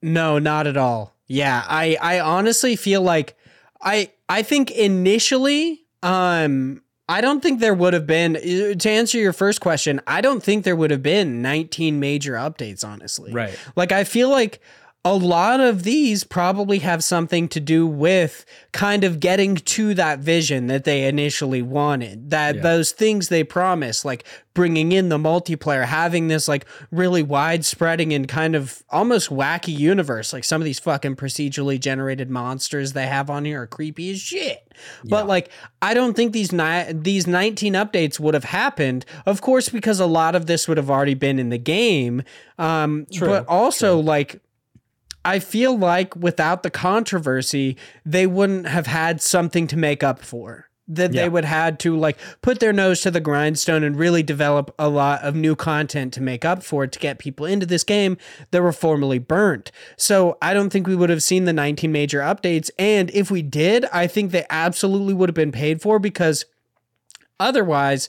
No, not at all. Yeah, I I honestly feel like I I think initially um I don't think there would have been uh, to answer your first question, I don't think there would have been 19 major updates honestly. Right. Like I feel like a lot of these probably have something to do with kind of getting to that vision that they initially wanted. That Yeah. those things they promised, like bringing in the multiplayer, having this like really widespreading and kind of almost wacky universe. Like some of these fucking procedurally generated monsters they have on here are creepy as shit. But like I don't think these ni- these 19 updates would have happened. Of course, because a lot of this would have already been in the game. Um, True, but also like I feel like without the controversy, they wouldn't have had something to make up for. That Yeah. they would had to like put their nose to the grindstone and really develop a lot of new content to make up for it to get people into this game that were formerly burnt. So I don't think we would have seen the 19 major updates. And if we did, I think they absolutely would have been paid for because otherwise,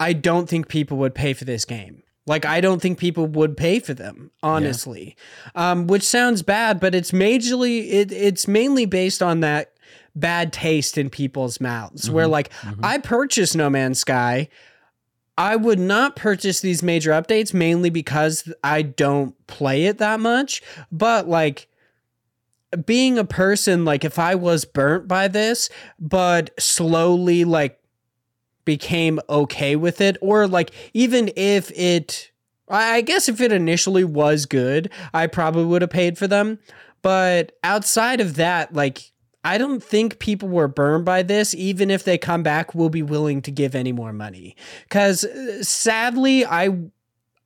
I don't think people would pay for this game. Like I don't think people would pay for them, honestly. Um, which sounds bad, but it's majorly it, it's mainly based on that bad taste in people's mouths. Where like I purchased No Man's Sky. I would not purchase these major updates mainly because I don't play it that much. But like being a person, like if I was burnt by this, but slowly like became okay with it, or like even if it, I guess if it initially was good, I probably would have paid for them. But outside of that, like I don't think people were burned by this, even if they come back, will be willing to give any more money. Because uh, sadly, I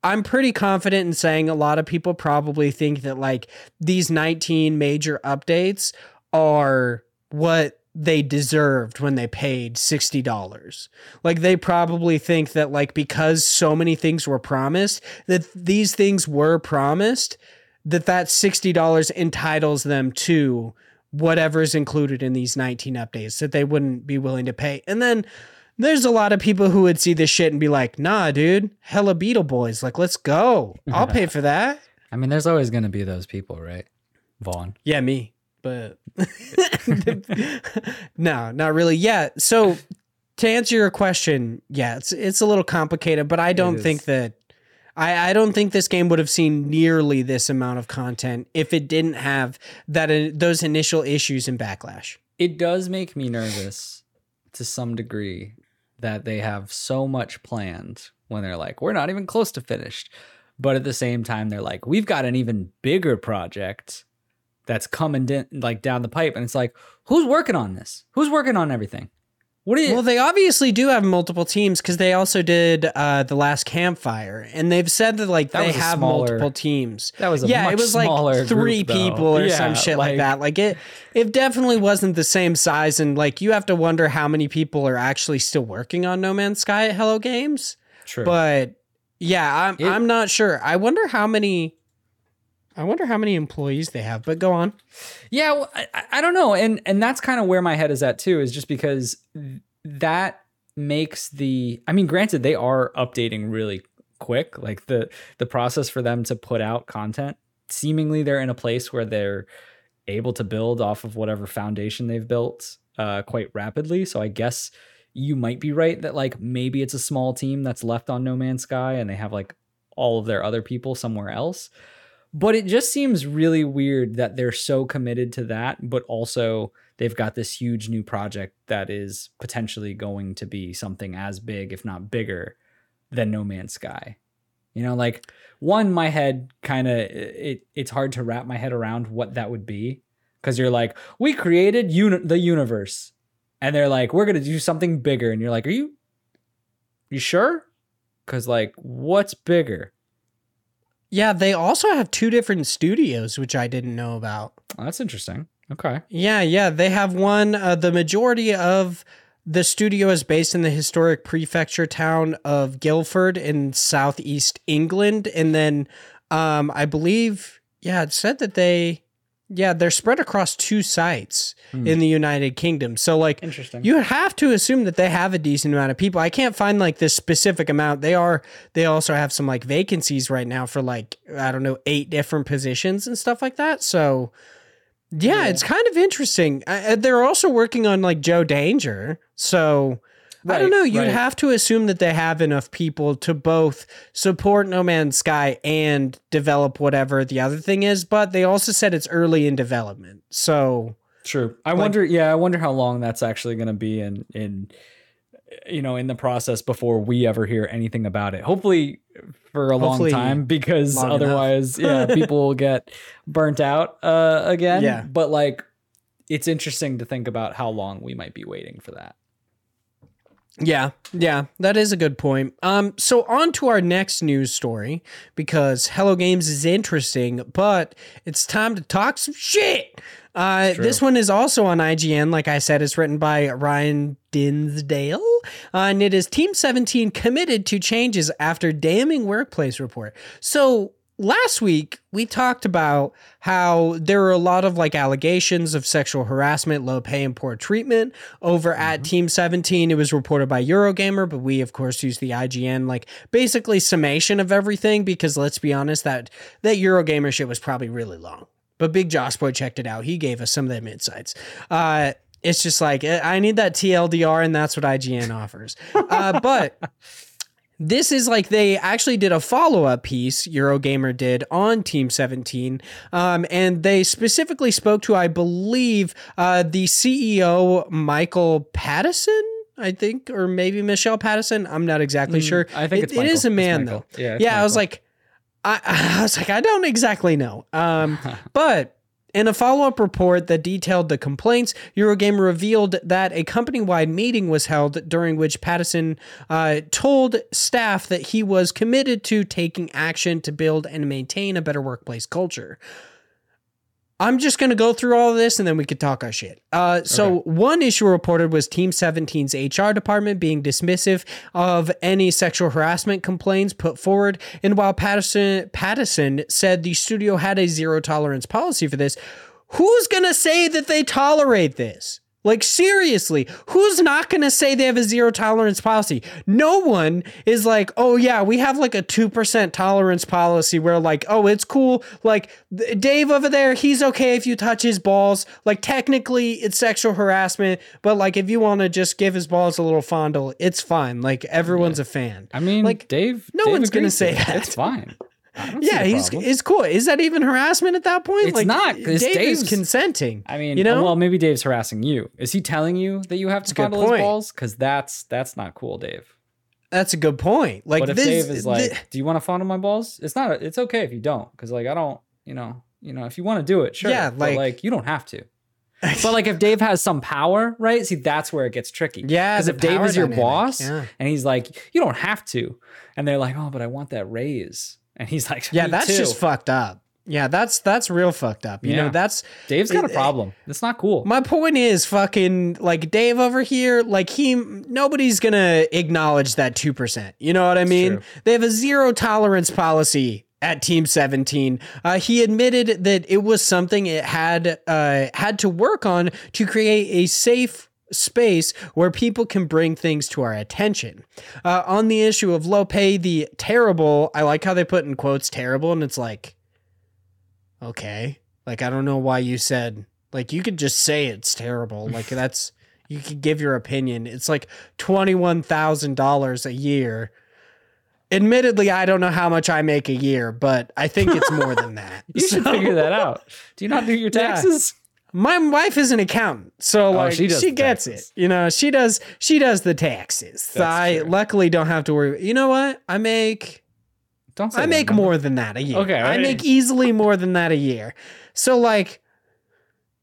I'm pretty confident in saying a lot of people probably think that like these 19 major updates are what they deserved when they paid $60. Like they probably think that like because so many things were promised that these things were promised that that $60 entitles them to whatever is included in these 19 updates that they wouldn't be willing to pay. And then there's a lot of people who would see this shit and be like, nah, dude, hella Beetle Boys. Like, let's go. I'll pay for that. I mean, there's always going to be those people, right? Vaughn. Yeah, me. But no, not really. Yeah. So to answer your question, yeah, it's it's a little complicated, but I don't think that I, I don't think this game would have seen nearly this amount of content if it didn't have that uh, those initial issues and backlash. It does make me nervous to some degree that they have so much planned when they're like, we're not even close to finished. But at the same time, they're like, we've got an even bigger project that's coming din- like down the pipe. And it's like, who's working on this? Who's working on everything? What do you? Well, they obviously do have multiple teams because they also did uh, the last campfire, and they've said that like That they have smaller- multiple teams. That was a yeah, it was like three group, people or Yeah, some shit like, like- that. Like it, it definitely wasn't the same size, and like you have to wonder how many people are actually still working on No Man's Sky at Hello Games. True. But yeah, I'm It- I'm not sure. I wonder how many. I wonder how many employees they have. But go on. Yeah, well, I, I- don't know, and and that's kind of where my head is at too, is just because that makes the. I mean, granted, they are updating really quick. Like the the process for them to put out content, seemingly they're in a place where they're able to build off of whatever foundation they've built uh, quite rapidly. So I guess you might be right that like maybe it's a small team that's left on No Man's Sky and they have like all of their other people somewhere else. But it just seems really weird that they're so committed to that, but also they've got this huge new project that is potentially going to be something as big, if not bigger, than No Man's Sky. You know, like one, my head kind of it. It's hard to wrap my head around what that would be because you're like, we created uni- the universe, and they're like, we're gonna do something bigger, and you're like, are you, you sure? Because like, what's bigger? Yeah, they also have two different studios, which I didn't know about. Oh, that's interesting. Okay. Yeah, yeah, they have one. Uh, the majority of the studio is based in the historic prefecture town of Guildford in southeast England, and then um, I believe, yeah, it said that they, yeah, they're spread across two sites Hmm. in the United Kingdom. So like, Interesting. you have to assume that they have a decent amount of people. I can't find like this specific amount. They are they also have some like vacancies right now for like I don't know eight different positions and stuff like that. So yeah, Yeah. it's kind of interesting. Uh, they're also working on like Joe Danger. So I don't know. You'd right. have to assume that they have enough people to both support No Man's Sky and develop whatever the other thing is. But they also said it's early in development. So True. I Like- wonder. Yeah, I wonder how long that's actually going to be in in you know in the process before we ever hear anything about it. Hopefully for a long time because long otherwise, yeah, people will get burnt out uh, again. Yeah. But like, it's interesting to think about how long we might be waiting for that. Yeah, yeah, that is a good point. Um, so on to our next news story because Hello Games is interesting, but it's time to talk some shit. Uh, this one is also on IGN. Like I said, it's written by Ryan Dinsdale, uh, and it is Team 17 committed to changes after damning workplace report. So last week we talked about how there were a lot of like allegations of sexual harassment, low pay, and poor treatment over at Team 17. It was reported by Eurogamer, but we of course use the IGN like basically summation of everything because let's be honest, that that Eurogamer shit was probably really long. But Big Josh Boy checked it out. He gave us some of them insights. Uh, it's just like eh, I need that TLDR, and that's what IGN offers. Uh, but this is like they actually did a follow up piece, Eurogamer did on Team 17. Um, and they specifically spoke to, I believe, uh, the CEO, Michael Pattison. I think, or maybe Michelle Pattison. I'm not exactly Mm, sure. I think It- it a man though. Yeah. Yeah, I was like, I, I was like, I don't exactly know. Um, but in a follow up report that detailed the complaints, Eurogamer revealed that a company wide meeting was held during which Pattison uh, told staff that he was committed to taking action to build and maintain a better workplace culture. I'm just going to go through all of this and then we could talk our shit. Uh, so, one issue reported was Team 17's HR department being dismissive of any sexual harassment complaints put forward. And while Patterson, Pattison said the studio had a zero tolerance policy for this, who's going to say that they tolerate this? Like, seriously, who's not going to say they have a zero tolerance policy? No one is like, oh, yeah, we have like a 2% tolerance policy where, like, oh, it's cool. Like, Dave over there, he's okay if you touch his balls. Like, technically, it's sexual harassment, but like, if you want to just give his balls a little fondle, it's fine. Like, everyone's a fan. I mean, like, Dave. no Dave one's gonna say that. It's fine. I don't see Yeah, he's it's cool. Is that even harassment at that point? It's not, 'cause Dave is Dave's- consenting. I mean, you know? well, maybe Dave's harassing you. Is he telling you that you have to fondle his balls? Because that's that's not cool, Dave. That's a good point. Like but if this, Dave is like, thi- "Do you want to fondle my balls?" It's not. It's okay if you don't, because like I don't. You know. You know. If you want to do it, sure. Yeah, but, like- like you don't have to. But like if Dave has some power, right? See, that's where it gets tricky. Yeah, Because if Dave is your dynamic, boss yeah. and he's like, you don't have to, and they're like, oh, but I want that raise, and he's like, yeah, "Me that's too." just fucked up. Yeah, that's that's real fucked up. You know, that's Dave's got a problem. That's not cool. my point is fucking like Dave over here, like he nobody's gonna acknowledge that two percent. You know what I mean? They have a zero tolerance policy at Team 17. Uh, he admitted that it was something it had uh, had to work on to create a safe space where people can bring things to our attention. Uh, on the issue of low pay, the terrible, I like how they put in quotes terrible, and it's like, okay. Like, I don't know why you said, like, you could just say it's terrible. Like, that's, you could give your opinion. It's like $21,000 a year. Admittedly, I don't know how much I make a year, but I think it's more than that. You should figure that out. Do you not do your Yeah. My wife is an accountant, so oh, like Oh, she she, gets taxes. it. You know, she does she does the taxes. So I true. luckily don't have to worry. You know what? I make Don't say I make number. more than that a year. Okay, I make easily more than that a year. So like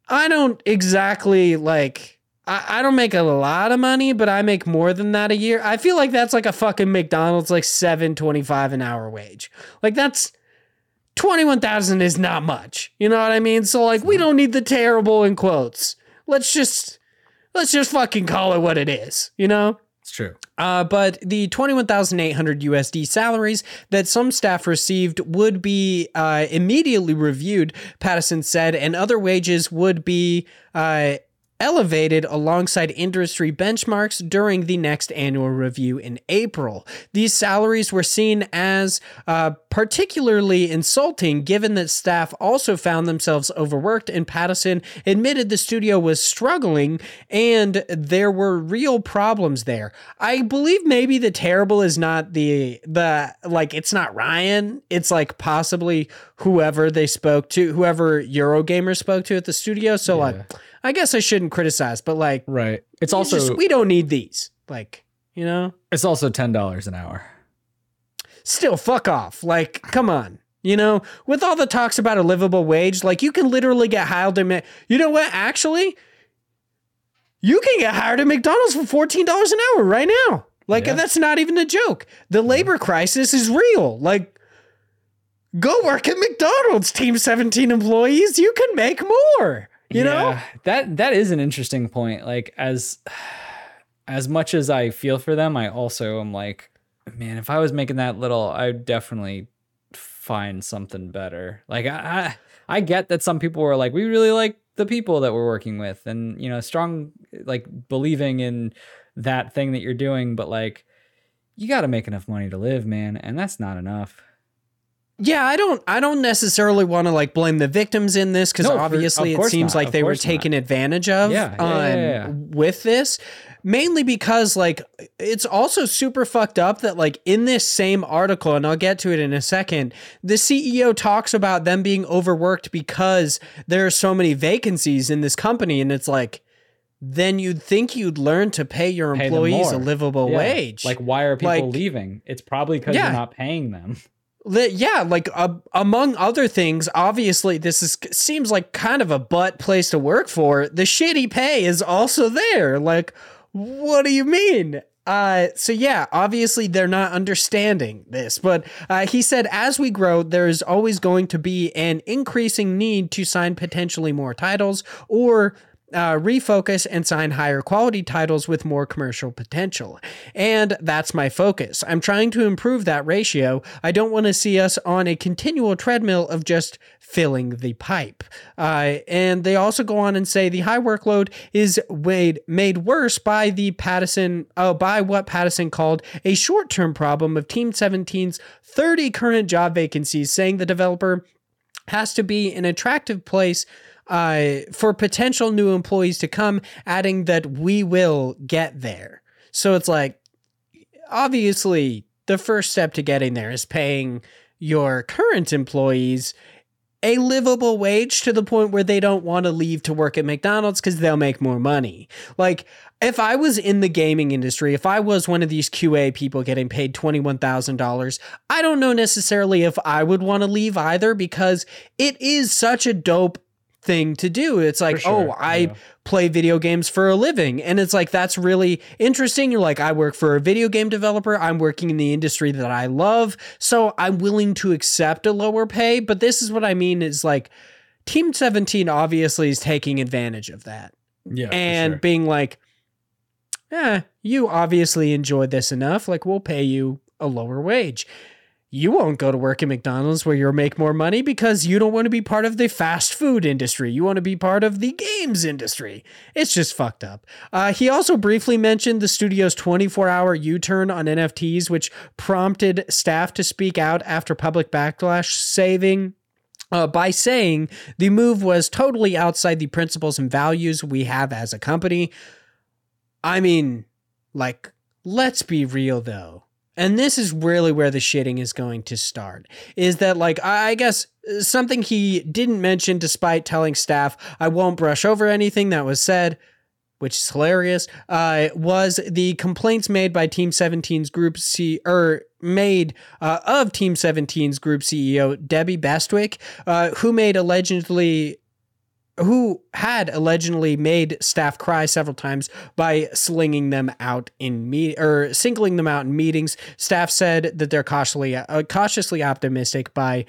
I don't exactly like I, I don't make a lot of money, but I make more than that a year. I feel like that's like a fucking McDonald's like seven twenty five an hour wage. Like that's twenty one thousand is not much. You know what I mean? So like we don't need the terrible in quotes. Let's just let's just fucking call it what it is. You know? It's true. Uh, but the 21,800 USD salaries that some staff received would be uh, immediately reviewed, Pattison said, and other wages would be uh, elevated alongside industry benchmarks during the next annual review in April. These salaries were seen as uh, particularly insulting given that staff also found themselves overworked, and Pattison admitted the studio was struggling and there were real problems there. I believe maybe the terrible is not the the like it's not Ryan, it's like possibly whoever they spoke to, whoever Eurogamer spoke to at the studio. So like I guess I shouldn't criticize, but like Right. It's also just- we don't need these. Like, you know? it's also ten dollars an hour. Still fuck off. Like, come on. You know, with all the talks about a livable wage, like you can literally get hired at You know what? Actually, you can get hired at McDonald's for $14 an hour right now. Like Yeah. that's not even a joke. The mm-hmm. labor crisis is real. Like go work at McDonald's, team 17 employees, you can make more. You know? Yeah, that that is an interesting point. Like as as much as I feel for them, I also am like, man, if I was making that little, I'd definitely find something better. Like I I, I get that some people were like, we really like the people that we're working with, and you know, strong like believing in that thing that you're doing, but like you got to make enough money to live, man, and that's not enough. Yeah, I don't I don't necessarily want to like blame the victims in this cuz No, obviously of it seems not, like of they were course not. taken advantage of Yeah, yeah, um, yeah, with this mainly because like it's also super fucked up that like in this same article and I'll get to it in a second the CEO talks about them being overworked because there are so many vacancies in this company and it's like then you'd think you'd learn to pay your Pay employees a livable wage. Like, why are people Like- leaving? It's probably because you're not paying them. Yeah, like uh, among other things, obviously this is seems like kind of a butt place to work for. The shitty pay is also there. Like, what do you mean? Uh, so yeah, obviously they're not understanding this, but uh, he said as we grow, there is always going to be an increasing need to sign potentially more titles or uh, refocus and sign higher quality titles with more commercial potential. And that's my focus. I'm trying to improve that ratio. I don't want to see us on a continual treadmill of just filling the pipe. Uh, and they also go on and say the high workload is made, made worse by the Pattison, uh, by what Pattison called a short term problem of Team 17's 30 current job vacancies, saying the developer has to be an attractive place uh, for potential new employees to come, adding that we will get there. So it's like, obviously, the first step to getting there is paying your current employees a livable wage to the point where they don't want to leave to work at McDonald's because they'll make more money. Like, if I was in the gaming industry, if I was one of these QA people getting paid $21,000, I don't know necessarily if I would want to leave either because it is such a dope thing to do. It's like, sure, oh, I yeah. play video games for a living. And it's like, that's really interesting. You're like, I work for a video game developer. I'm working in the industry that I love. So I'm willing to accept a lower pay. But this is what I mean is like, Team 17 obviously is taking advantage of that Yeah. and being like, yeah, you obviously enjoyed this enough. Like, we'll pay you a lower wage. You won't go to work at McDonald's where you'll make more money because you don't want to be part of the fast food industry. You want to be part of the games industry. It's just fucked up. Uh, he also briefly mentioned the studio's 24 hour U turn on NFTs, which prompted staff to speak out after public backlash, saving. Uh, by saying the move was totally outside the principles and values we have as a company. I mean, like, let's be real though and this is really where the shitting is going to start is that like i guess uh, something he didn't mention despite telling staff i won't brush over anything that was said which is hilarious uh, was the complaints made by team 17's group c or made uh, of team 17's group ceo debbie bestwick uh, who made allegedly who had allegedly made staff cry several times by slinging them out in meet or singling them out in meetings. Staff said that they're cautiously uh, cautiously optimistic by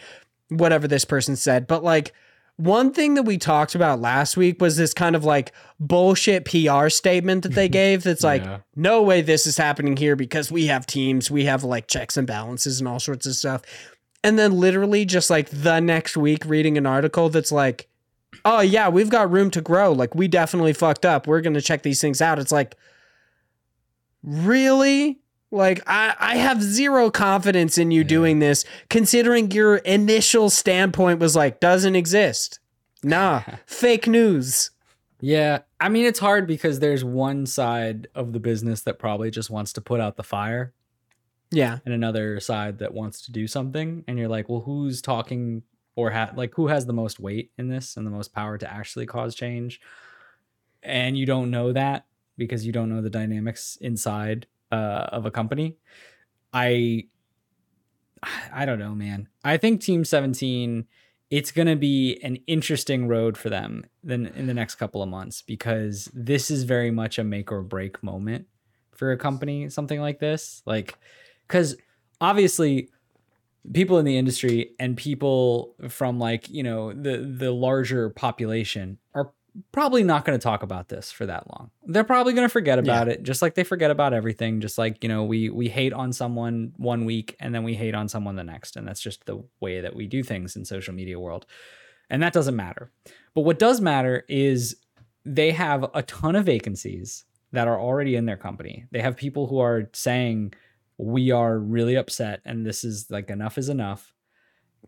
whatever this person said, but like one thing that we talked about last week was this kind of like bullshit PR statement that they gave that's like, yeah. no way this is happening here because we have teams, we have like checks and balances and all sorts of stuff. And then literally just like the next week reading an article that's like, oh yeah, we've got room to grow. Like we definitely fucked up. We're gonna check these things out. It's like, really? Like I, I have zero confidence in you yeah. doing this, considering your initial standpoint was like doesn't exist. Nah, fake news. Yeah, I mean it's hard because there's one side of the business that probably just wants to put out the fire. Yeah. And another side that wants to do something and you're like, "Well, who's talking or ha- like who has the most weight in this and the most power to actually cause change. And you don't know that because you don't know the dynamics inside uh, of a company. I i don't know man. I think team 17 it's going to be an interesting road for them then in the next couple of months because this is very much a make or break moment for a company something like this. Like cuz obviously people in the industry and people from like you know the the larger population are probably not going to talk about this for that long. They're probably going to forget about yeah. it just like they forget about everything just like you know we we hate on someone one week and then we hate on someone the next and that's just the way that we do things in social media world. And that doesn't matter. But what does matter is they have a ton of vacancies that are already in their company. They have people who are saying we are really upset and this is like enough is enough.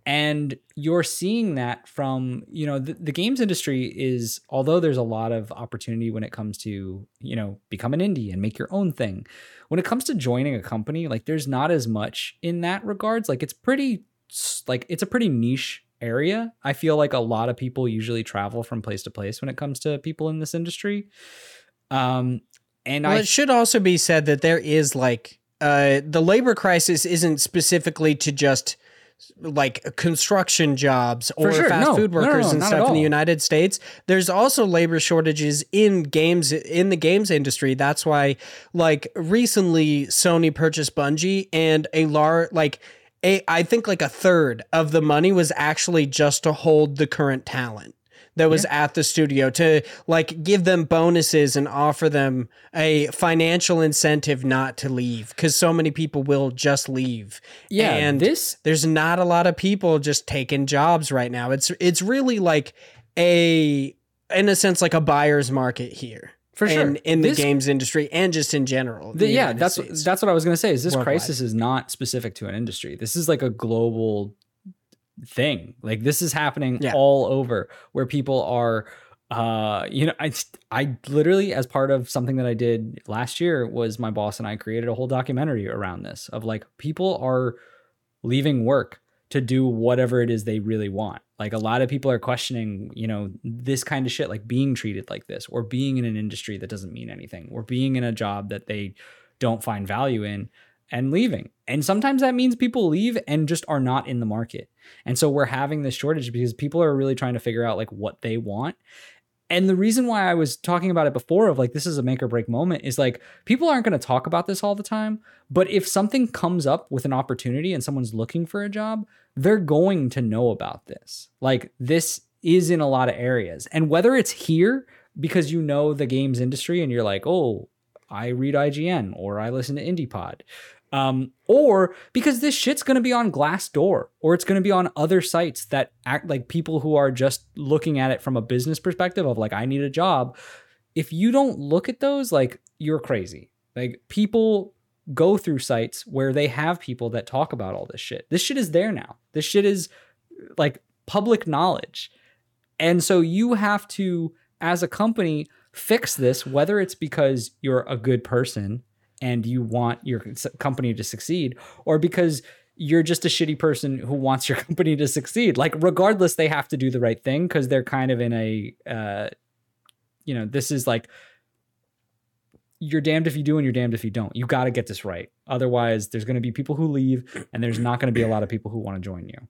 And you're seeing that from you know the, the, games industry is although there's a lot of opportunity when it comes to you know become an indie and make your own thing when it comes to joining a company like there's not as much in that regards. Like it's pretty like it's a pretty niche area. I feel like a lot of people usually travel from place to place when it comes to people in this industry. Um and well, I, it should also be said that there is like uh, the labor crisis isn't specifically to just like construction jobs or sure. fast no. food workers no, no, and stuff in the United States. There's also labor shortages in games in the games industry. That's why like recently Sony purchased Bungie and a large like a I think like a third of the money was actually just to hold the current talent that was yeah. at the studio to like give them bonuses and offer them a financial incentive not to leave because so many people will just leave. Yeah, and this there's not a lot of people just taking jobs right now. It's it's really like a in a sense like a buyer's market here for sure in, in this, the games industry and just in general. The, yeah, that's States. that's what I was going to say. Is this Worldwide. crisis is not specific to an industry. This is like a global thing. Like this is happening yeah. all over where people are uh you know I I literally as part of something that I did last year was my boss and I created a whole documentary around this of like people are leaving work to do whatever it is they really want. Like a lot of people are questioning, you know, this kind of shit like being treated like this or being in an industry that doesn't mean anything or being in a job that they don't find value in and leaving. And sometimes that means people leave and just are not in the market. And so we're having this shortage because people are really trying to figure out like what they want. And the reason why I was talking about it before of like this is a make or break moment is like people aren't going to talk about this all the time, but if something comes up with an opportunity and someone's looking for a job, they're going to know about this. Like this is in a lot of areas. And whether it's here because you know the games industry and you're like, "Oh, I read IGN or I listen to IndiePod," Um, or because this shit's gonna be on Glassdoor, or it's gonna be on other sites that act like people who are just looking at it from a business perspective of like, I need a job. If you don't look at those, like you're crazy. Like people go through sites where they have people that talk about all this shit. This shit is there now. This shit is like public knowledge. And so you have to, as a company, fix this, whether it's because you're a good person and you want your company to succeed, or because you're just a shitty person who wants your company to succeed. Like, regardless, they have to do the right thing because they're kind of in a, uh, you know, this is like, you're damned if you do and you're damned if you don't. You got to get this right. Otherwise, there's going to be people who leave and there's not going to be a lot of people who want to join you.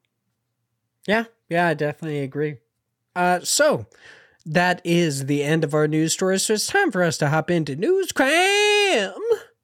Yeah, yeah, I definitely agree. Uh, so that is the end of our news story. So it's time for us to hop into news cram.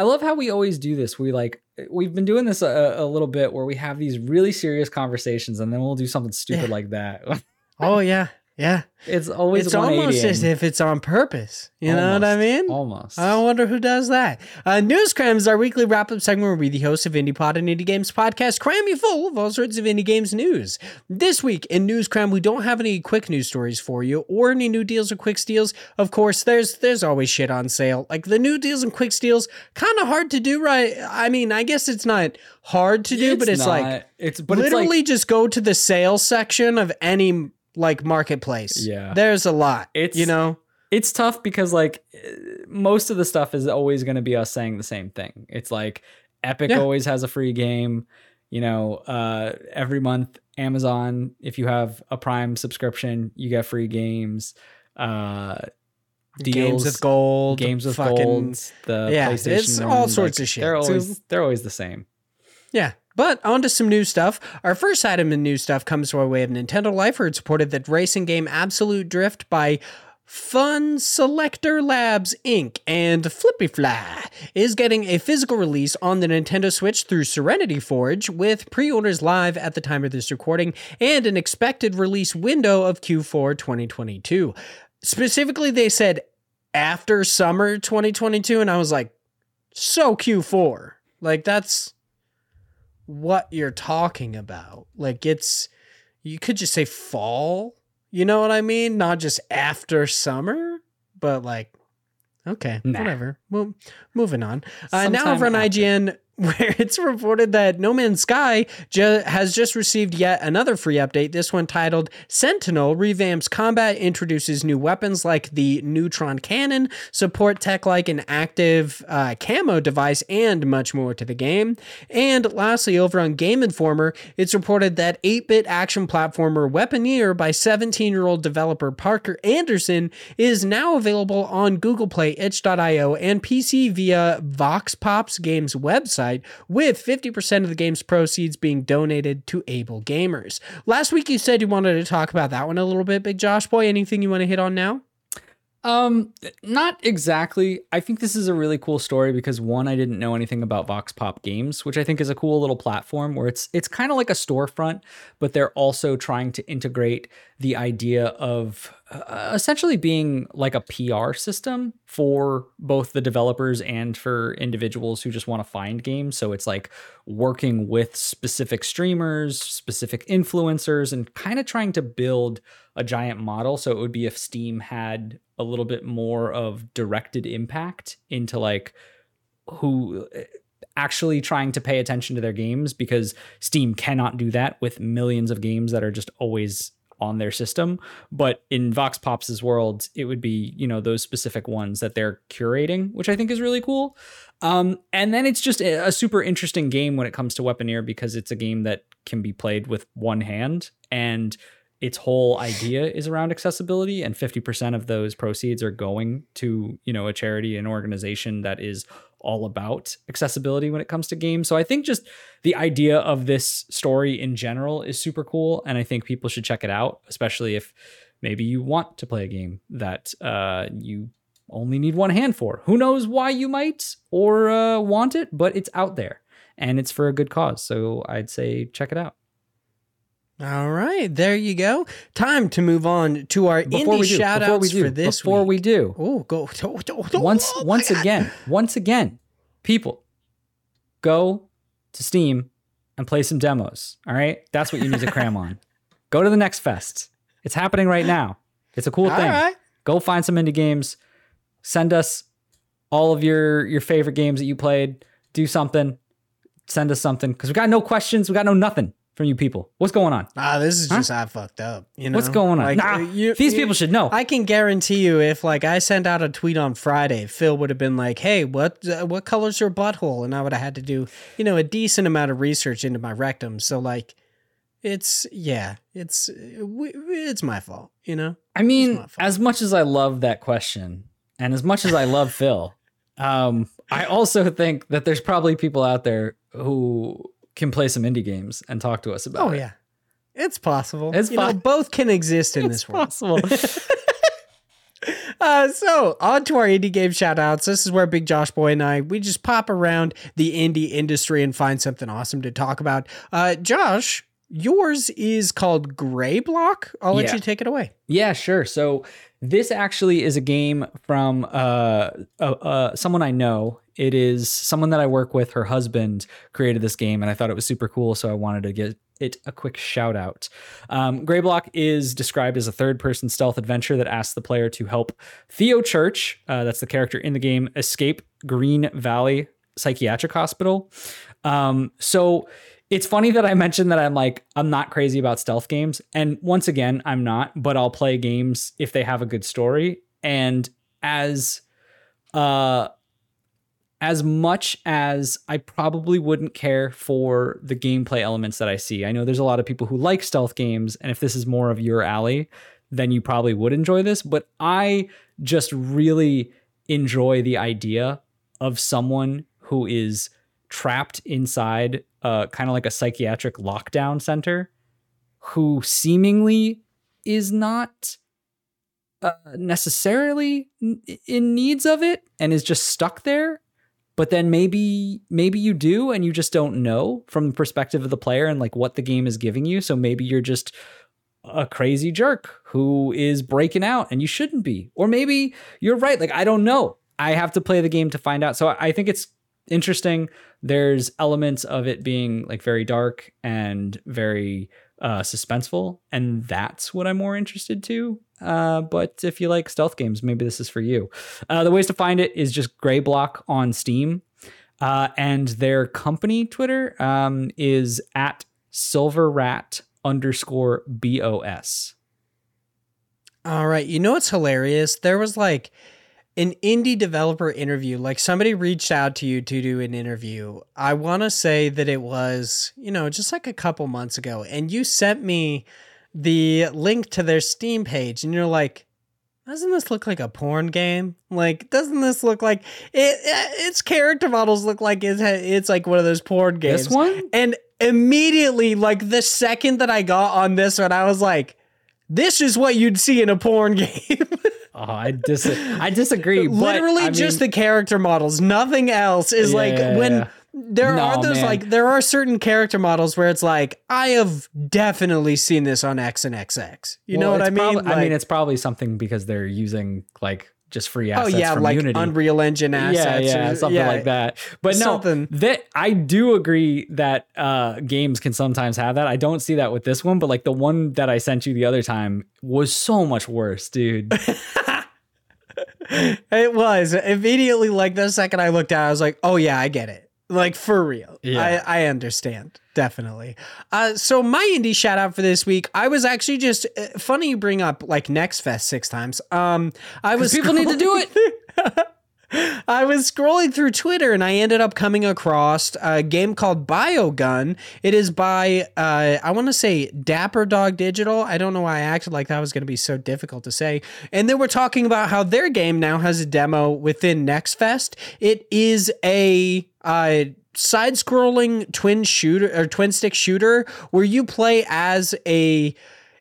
I love how we always do this. We like eh, we've been doing this a, a little bit where we have these really serious conversations and then we'll do something stupid Yeah. like that. Oh yeah, yeah. it's always it's almost as if it's on purpose. You know what I mean? Almost. I wonder who does that. Uh, News Cram is our weekly wrap up segment where we, the hosts of Indie Pod and Indie Games podcast, cram you full of all sorts of indie games news. This week in News Cram, we don't have any quick news stories for you or any new deals or quick steals. Of course, there's there's always shit on sale. Like the new deals and quick steals, kind of hard to do, right? I mean, I guess it's not hard to do, but it's like it's but literally it's like, just go to the sales section of any like marketplace. Yeah. there's a lot. It's- you know. it's tough because like eh, most of the stuff is always going to be us saying the same thing. It's like Epic Yeah. always has a free game. You know, uh, every month Amazon, if you have a Prime subscription, you get free games. Uh, games deals, with gold, games with fucking, gold. The Yeah, PlayStation, it's all sorts like, of shit. They're always they're always the same. Yeah. But on to some new stuff. Our first item in new stuff comes by way of Nintendo Life, where it's reported that racing game Absolute Drift by Funselektor Labs Inc. and Flippfly is getting a physical release on the Nintendo Switch through Serenity Forge, with pre orders live at the time of this recording and an expected release window of Q4 2022. Specifically, they said after summer 2022, and I was like, so Q4. Like, that's what you're talking about. Like it's you could just say fall. You know what I mean? Not just after summer, but like okay, Nah. whatever. Well, moving on. Uh, now over on. IGN where it's reported that No Man's Sky ju- has just received yet another free update. This one titled Sentinel revamps combat, introduces new weapons like the neutron cannon, support tech like an active uh, camo device, and much more to the game. And lastly, over on Game Informer, it's reported that 8 bit action platformer Weaponeer by 17 year old developer Parker Anderson is now available on Google Play, itch.io, and PC via Vox Pops Games website, with 50% of the game's proceeds being donated to AbleGamers. Last week, you said you wanted to talk about that one a little bit, Big Josh Boy. Anything you want to hit on now? Um, not exactly. I think this is a really cool story because one, I didn't know anything about Vox Pop Games, which I think is a cool little platform where it's it's kind of like a storefront, but they're also trying to integrate the idea of uh, essentially being like a PR system for both the developers and for individuals who just want to find games. So it's like working with specific streamers, specific influencers, and kind of trying to build a giant model. So it would be if Steam had a little bit more of directed impact into like who actually trying to pay attention to their games because Steam cannot do that with millions of games that are just always on their system. But in Vox Pops' world, it would be, you know, those specific ones that they're curating, which I think is really cool. Um, and then it's just a, a super interesting game when it comes to Weaponeer because it's a game that can be played with one hand and its whole idea is around accessibility and 50% of those proceeds are going to you know a charity an organization that is all about accessibility when it comes to games. So i think just the idea of this story in general is super cool and i think people should check it out especially if maybe you want to play a game that uh, you only need one hand for. Who knows why you might or uh, want it but it's out there and it's for a good cause. So i'd say check it out All right, there you go. Time to move on to our before indie we do, shout before we outs do, for this before week. we do, Oh, go. once Oh, once my God. again, once again, people go to Steam and play some demos. All right, that's what you need to cram on. Go to the next fest. It's happening right now. It's a cool All thing. right. Go find some indie games. Send us all of your your favorite games that you played. Do something. Send us something because we got no questions. We got no nothing from you people. What's going on? Ah, this is Huh? just I fucked up. You know What's going on? Like, nah, uh, you- these you- people should know. I can guarantee you, if like I sent out a tweet on Friday, Phil would have been like, "Hey, what uh, what color's your butthole?" And I would have had to do, you know, a decent amount of research into my rectum. So like, it's yeah, it's it's my fault. You know. I mean, as much as I love that question, and as much as I love Phil, um, I also think that there's probably people out there who can play some indie games and talk to us about Oh it. yeah, it's possible. It's you know, both can exist in it's this world. possible. Uh, so on to our indie game shout outs. This is where Big Josh Boy and I we just pop around the indie industry and find something awesome to talk about. Uh, Josh, yours is called Gray Block. I'll let Yeah. you take it away. Yeah, sure. So this actually is a game from uh, uh, uh, someone I know. It is someone that I work with. Her husband created this game, and I thought it was super cool. So I wanted to give it a quick shout out. Um, Gray Block is described as a third person stealth adventure that asks the player to help Theo Church, uh, that's the character in the game, escape Green Valley Psychiatric Hospital. Um, so it's funny that I mentioned that I'm like, I'm not crazy about stealth games. And once again, I'm not, but I'll play games if they have a good story. And as uh as much as I probably wouldn't care for the gameplay elements that I see. I know there's a lot of people who like stealth games, and if this is more of your alley, then you probably would enjoy this. But I just really enjoy the idea of someone who is trapped inside uh, kind of like a psychiatric lockdown center who seemingly is not uh, necessarily in needs of it and is just stuck there. But then maybe maybe you do and you just don't know from the perspective of the player and like what the game is giving you. So maybe you're just a crazy jerk who is breaking out and you shouldn't be. Or maybe you're right. Like i don't know. I have to play the game to find out. So I think it's interesting there's elements of it being like very dark and very uh suspenseful and that's what i'm more interested to uh but if you like stealth games maybe this is for you uh the ways to find it is just gray block on steam uh and their company twitter um is at silver rat underscore bos All right. You know what's hilarious? There was like an indie developer interview. Like somebody reached out to you to do an interview. I want to say that it was, you know, just like a couple months ago. And you sent me the link to their Steam page. And you're like, doesn't this look like a porn game? Like, doesn't this look like it? Eh, its character models look like it's it's like one of those porn games. this one And immediately, like the second that I got on this one, I was like, this is what you'd see in a porn game. Oh i dis i disagree but, Literally I just mean- the character models. Nothing else is Yeah, like yeah, when yeah. there No, are those man. like there are certain character models where it's like I have definitely seen this on X and XX. You know what I mean? prob- I mean, it's probably something because they're using like just free oh assets yeah, from like Unity. Unreal Engine assets. yeah, yeah, or- something yeah. like that. But no, that I do agree that uh, games can sometimes have that. I don't see that with this one, but like the one that I sent you the other time was so much worse, dude. It was immediately like the second I looked at, it, I was like, "Oh yeah, I get it. Like for real. Yeah. I, I understand. Definitely. Uh, so my indie shout out for this week, I was actually just uh, funny you bring up like Next Fest six times. Um I was people need to do it. I was scrolling through Twitter and I ended up coming across a game called Biogun. It is by uh, I want to say Dapper Dog Digital. I don't know why I acted like that was going to be so difficult to say. And they were talking about how their game now has a demo within Next Fest. It is a uh, side scrolling twin shooter or twin stick shooter where you play as a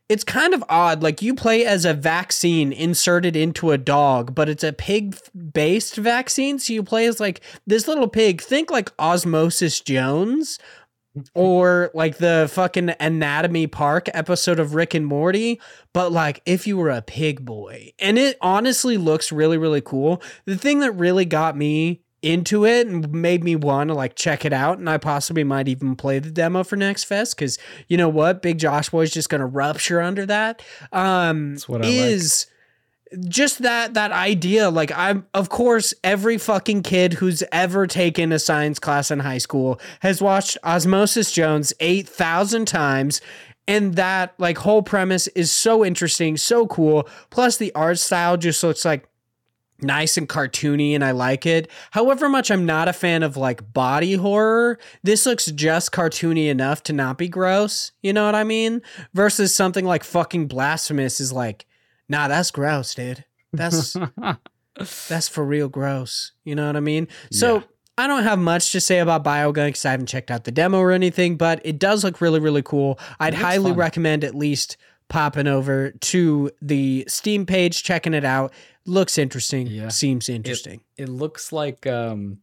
it's kind of odd. Like you play as a vaccine inserted into a dog, but it's a pig based vaccine. So you play as like this little pig. Think like Osmosis Jones or like the fucking Anatomy Park episode of Rick and Morty, but like if you were a pig boy. And it honestly looks really, really cool. The thing that really got me into it and made me want to like check it out and I possibly might even play the demo for next fest cuz you know what? Big Josh Boy is just going to rupture under that. Um That's what I like. is just that that idea like i'm of course every fucking kid who's ever taken a science class in high school has watched osmosis jones 8000 times and that like whole premise is so interesting so cool. Plus the art style just looks like nice and cartoony and I like it. However much I'm not a fan of like body horror, this looks just cartoony enough to not be gross, you know what I mean? Versus something like fucking blasphemous is like, nah, that's gross, dude. That's that's for real gross. You know what I mean? So Yeah. I don't have much to say about Biogun because I haven't checked out the demo or anything, but it does look really, really cool. I'd highly fun. recommend at least popping over to the Steam page, checking it out. Looks interesting. Yeah. Seems interesting. it looks like um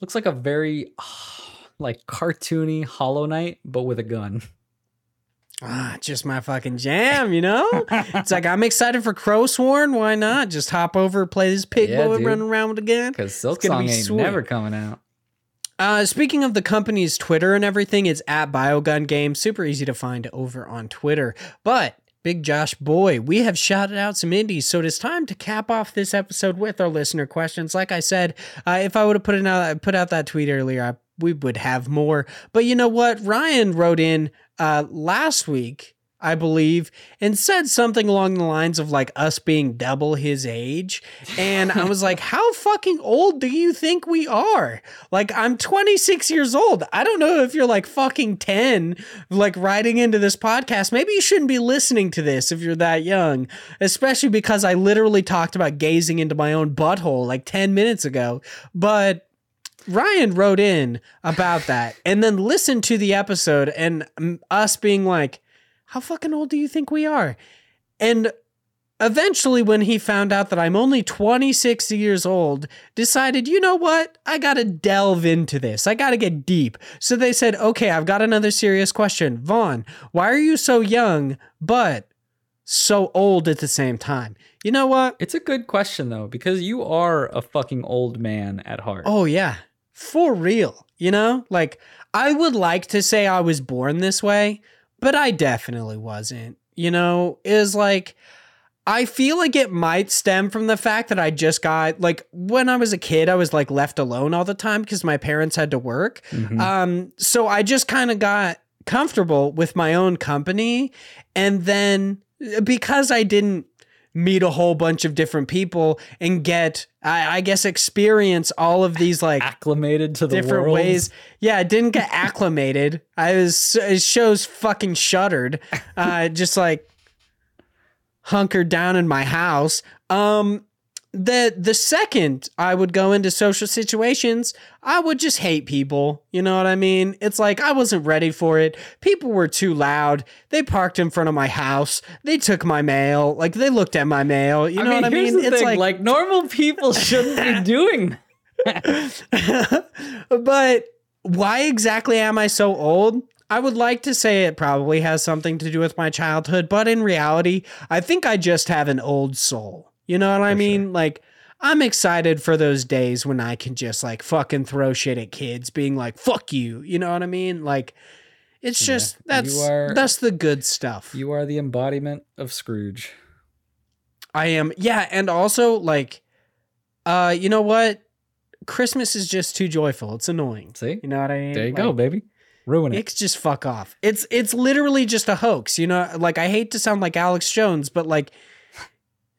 looks like a very like cartoony Hollow Knight, but with a gun. ah, just my fucking jam, you know? it's like I'm excited for Crowsworn. Why not? Just hop over, play this pig Yeah, boy dude. running around with a gun. Because Silksong ain't sweet. never coming out. Uh, speaking of the company's Twitter and everything, it's at Biogun Games. Super easy to find over on Twitter. But Big Josh boy, we have shouted out some indies, so it is time to cap off this episode with our listener questions. Like I said, uh, if I would have put out, put out that tweet earlier, I, we would have more. But you know what? Ryan wrote in uh, last week. I believe, and said something along the lines of like us being double his age. And I was like, how fucking old do you think we are? Like, I'm 26 years old. I don't know if you're like fucking 10, like writing into this podcast. Maybe you shouldn't be listening to this if you're that young, especially because I literally talked about gazing into my own butthole like 10 minutes ago. But Ryan wrote in about that and then listened to the episode and us being like, how fucking old do you think we are? And eventually, when he found out that I'm only 26 years old, decided, you know what? I gotta delve into this. I gotta get deep. So they said, okay, I've got another serious question. Vaughn, why are you so young, but so old at the same time? You know what? It's a good question though, because you are a fucking old man at heart. Oh, yeah. For real. You know, like I would like to say I was born this way, but I definitely wasn't. You know, is like I feel like it might stem from the fact that I just got like when I was a kid, I was like left alone all the time because my parents had to work. Mhm. Um, so I just kind of got comfortable with my own company. And then because I didn't meet a whole bunch of different people and get, I, I guess, experience all of these like acclimated to the different world. ways. Yeah, I didn't get acclimated. I was, it shows fucking shuddered. Uh, just like hunkered down in my house. Um, the the second I would go into social situations, I would just hate people. You know what I mean? It's like I wasn't ready for it. People were too loud. They parked in front of my house. They took my mail. Like they looked at my mail. You know what I mean? It's thing, like, like normal people shouldn't be doing but why exactly am I so old? I would like to say it probably has something to do with my childhood, but in reality, I think I just have an old soul. You know what I mean? Like, I'm excited for those days when I can just like fucking throw shit at kids, being like, fuck you. You know what I mean? Like, it's just you that's are- that's the good stuff. You are the embodiment of Scrooge. I am. Yeah, and also like uh you know what? Christmas is just too joyful. It's annoying. See? You know what I mean? There you go, baby. Ruin it. It's just fuck off. It's it's literally just a hoax. You know, like I hate to sound like Alex Jones, but like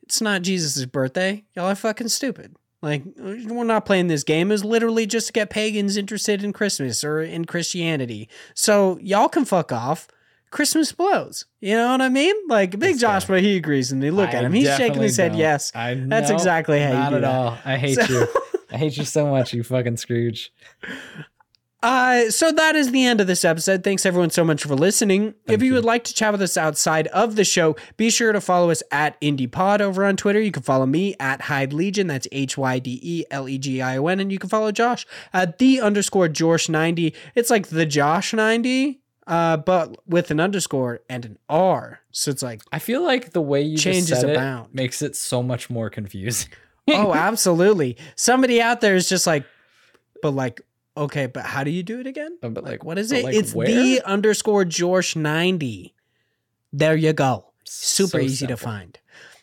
it's not Jesus' birthday. Y'all are fucking stupid. Like we're not playing this game. It's literally just to get pagans interested in Christmas or in Christianity. So y'all can fuck off. Christmas blows. You know what I mean? Like Big This Josh, guy. but he agrees and they look I at him. He's shaking his head don't. yes. I That's no, exactly how you Not do at that. all. I hate So- you. I hate you so much, you fucking Scrooge. Uh, so that is the end of this episode. Thanks everyone so much for listening. if you, you. would like to chat with us outside of the show, be sure to follow us at IndiePod over on Twitter. You can follow me at Hyde Legion. That's H Y D E L E G I O N. And you can follow Josh at the underscore Josh90. It's like the Josh90, uh, but with an underscore and an R. So it's like, I feel like the way you Changes said makes it so much more confusing. oh, absolutely. Somebody out there is just like, but like, okay, but how do you do it again? Uh, But like, What is it? like it's where? the underscore George 90. There you go. Super So easy to find.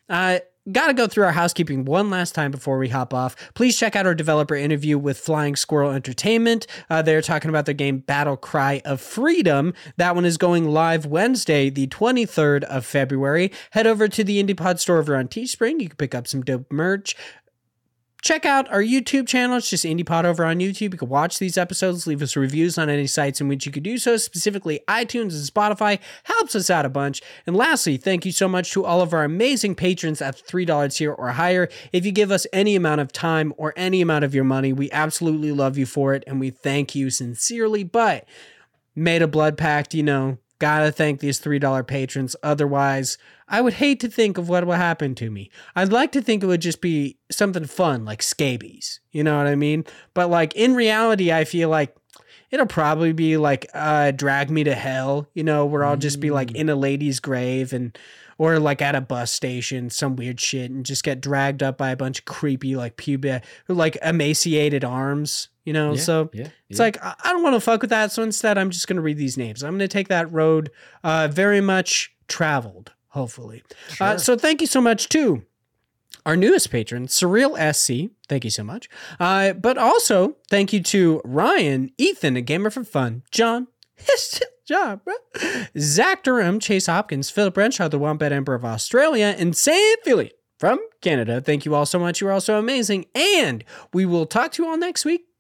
Uh, Got to go through our housekeeping one last time before we hop off. Please check out our developer interview with Flying Squirrel Entertainment. Uh, they're talking about their game Battle Cry of Freedom. That one is going live Wednesday, the 23rd of February. Head over to the IndiePod store over on Teespring. You can pick up some dope merch. Check out our YouTube channel. It's just IndiePod over on YouTube. You can watch these episodes, leave us reviews on any sites in which you could do so, specifically iTunes and Spotify. Helps us out a bunch. And lastly, thank you so much to all of our amazing patrons at $3 here or higher. If you give us any amount of time or any amount of your money, we absolutely love you for it and we thank you sincerely. But made a blood pact, you know, gotta thank these $3 patrons. Otherwise, I would hate to think of what will happen to me. I'd like to think it would just be something fun like scabies. You know what I mean? But like in reality, I feel like it'll probably be like uh drag me to hell, you know, where I'll just be like in a lady's grave and or like at a bus station, some weird shit, and just get dragged up by a bunch of creepy like pubic like emaciated arms, you know. Yeah, so yeah, it's yeah. like I don't want to fuck with that. So instead, I'm just gonna read these names. I'm gonna take that road, uh, very much traveled, hopefully. Uh, so thank you so much to our newest patron, Surreal SC. Thank you so much. Uh, but also thank you to Ryan, Ethan, a gamer for fun, John. John, bro. Zach Durham, Chase Hopkins, Philip Renshaw, the Wombat Emperor of Australia, and Sam Philly from Canada. Thank you all so much. You're all so amazing. And we will talk to you all next week.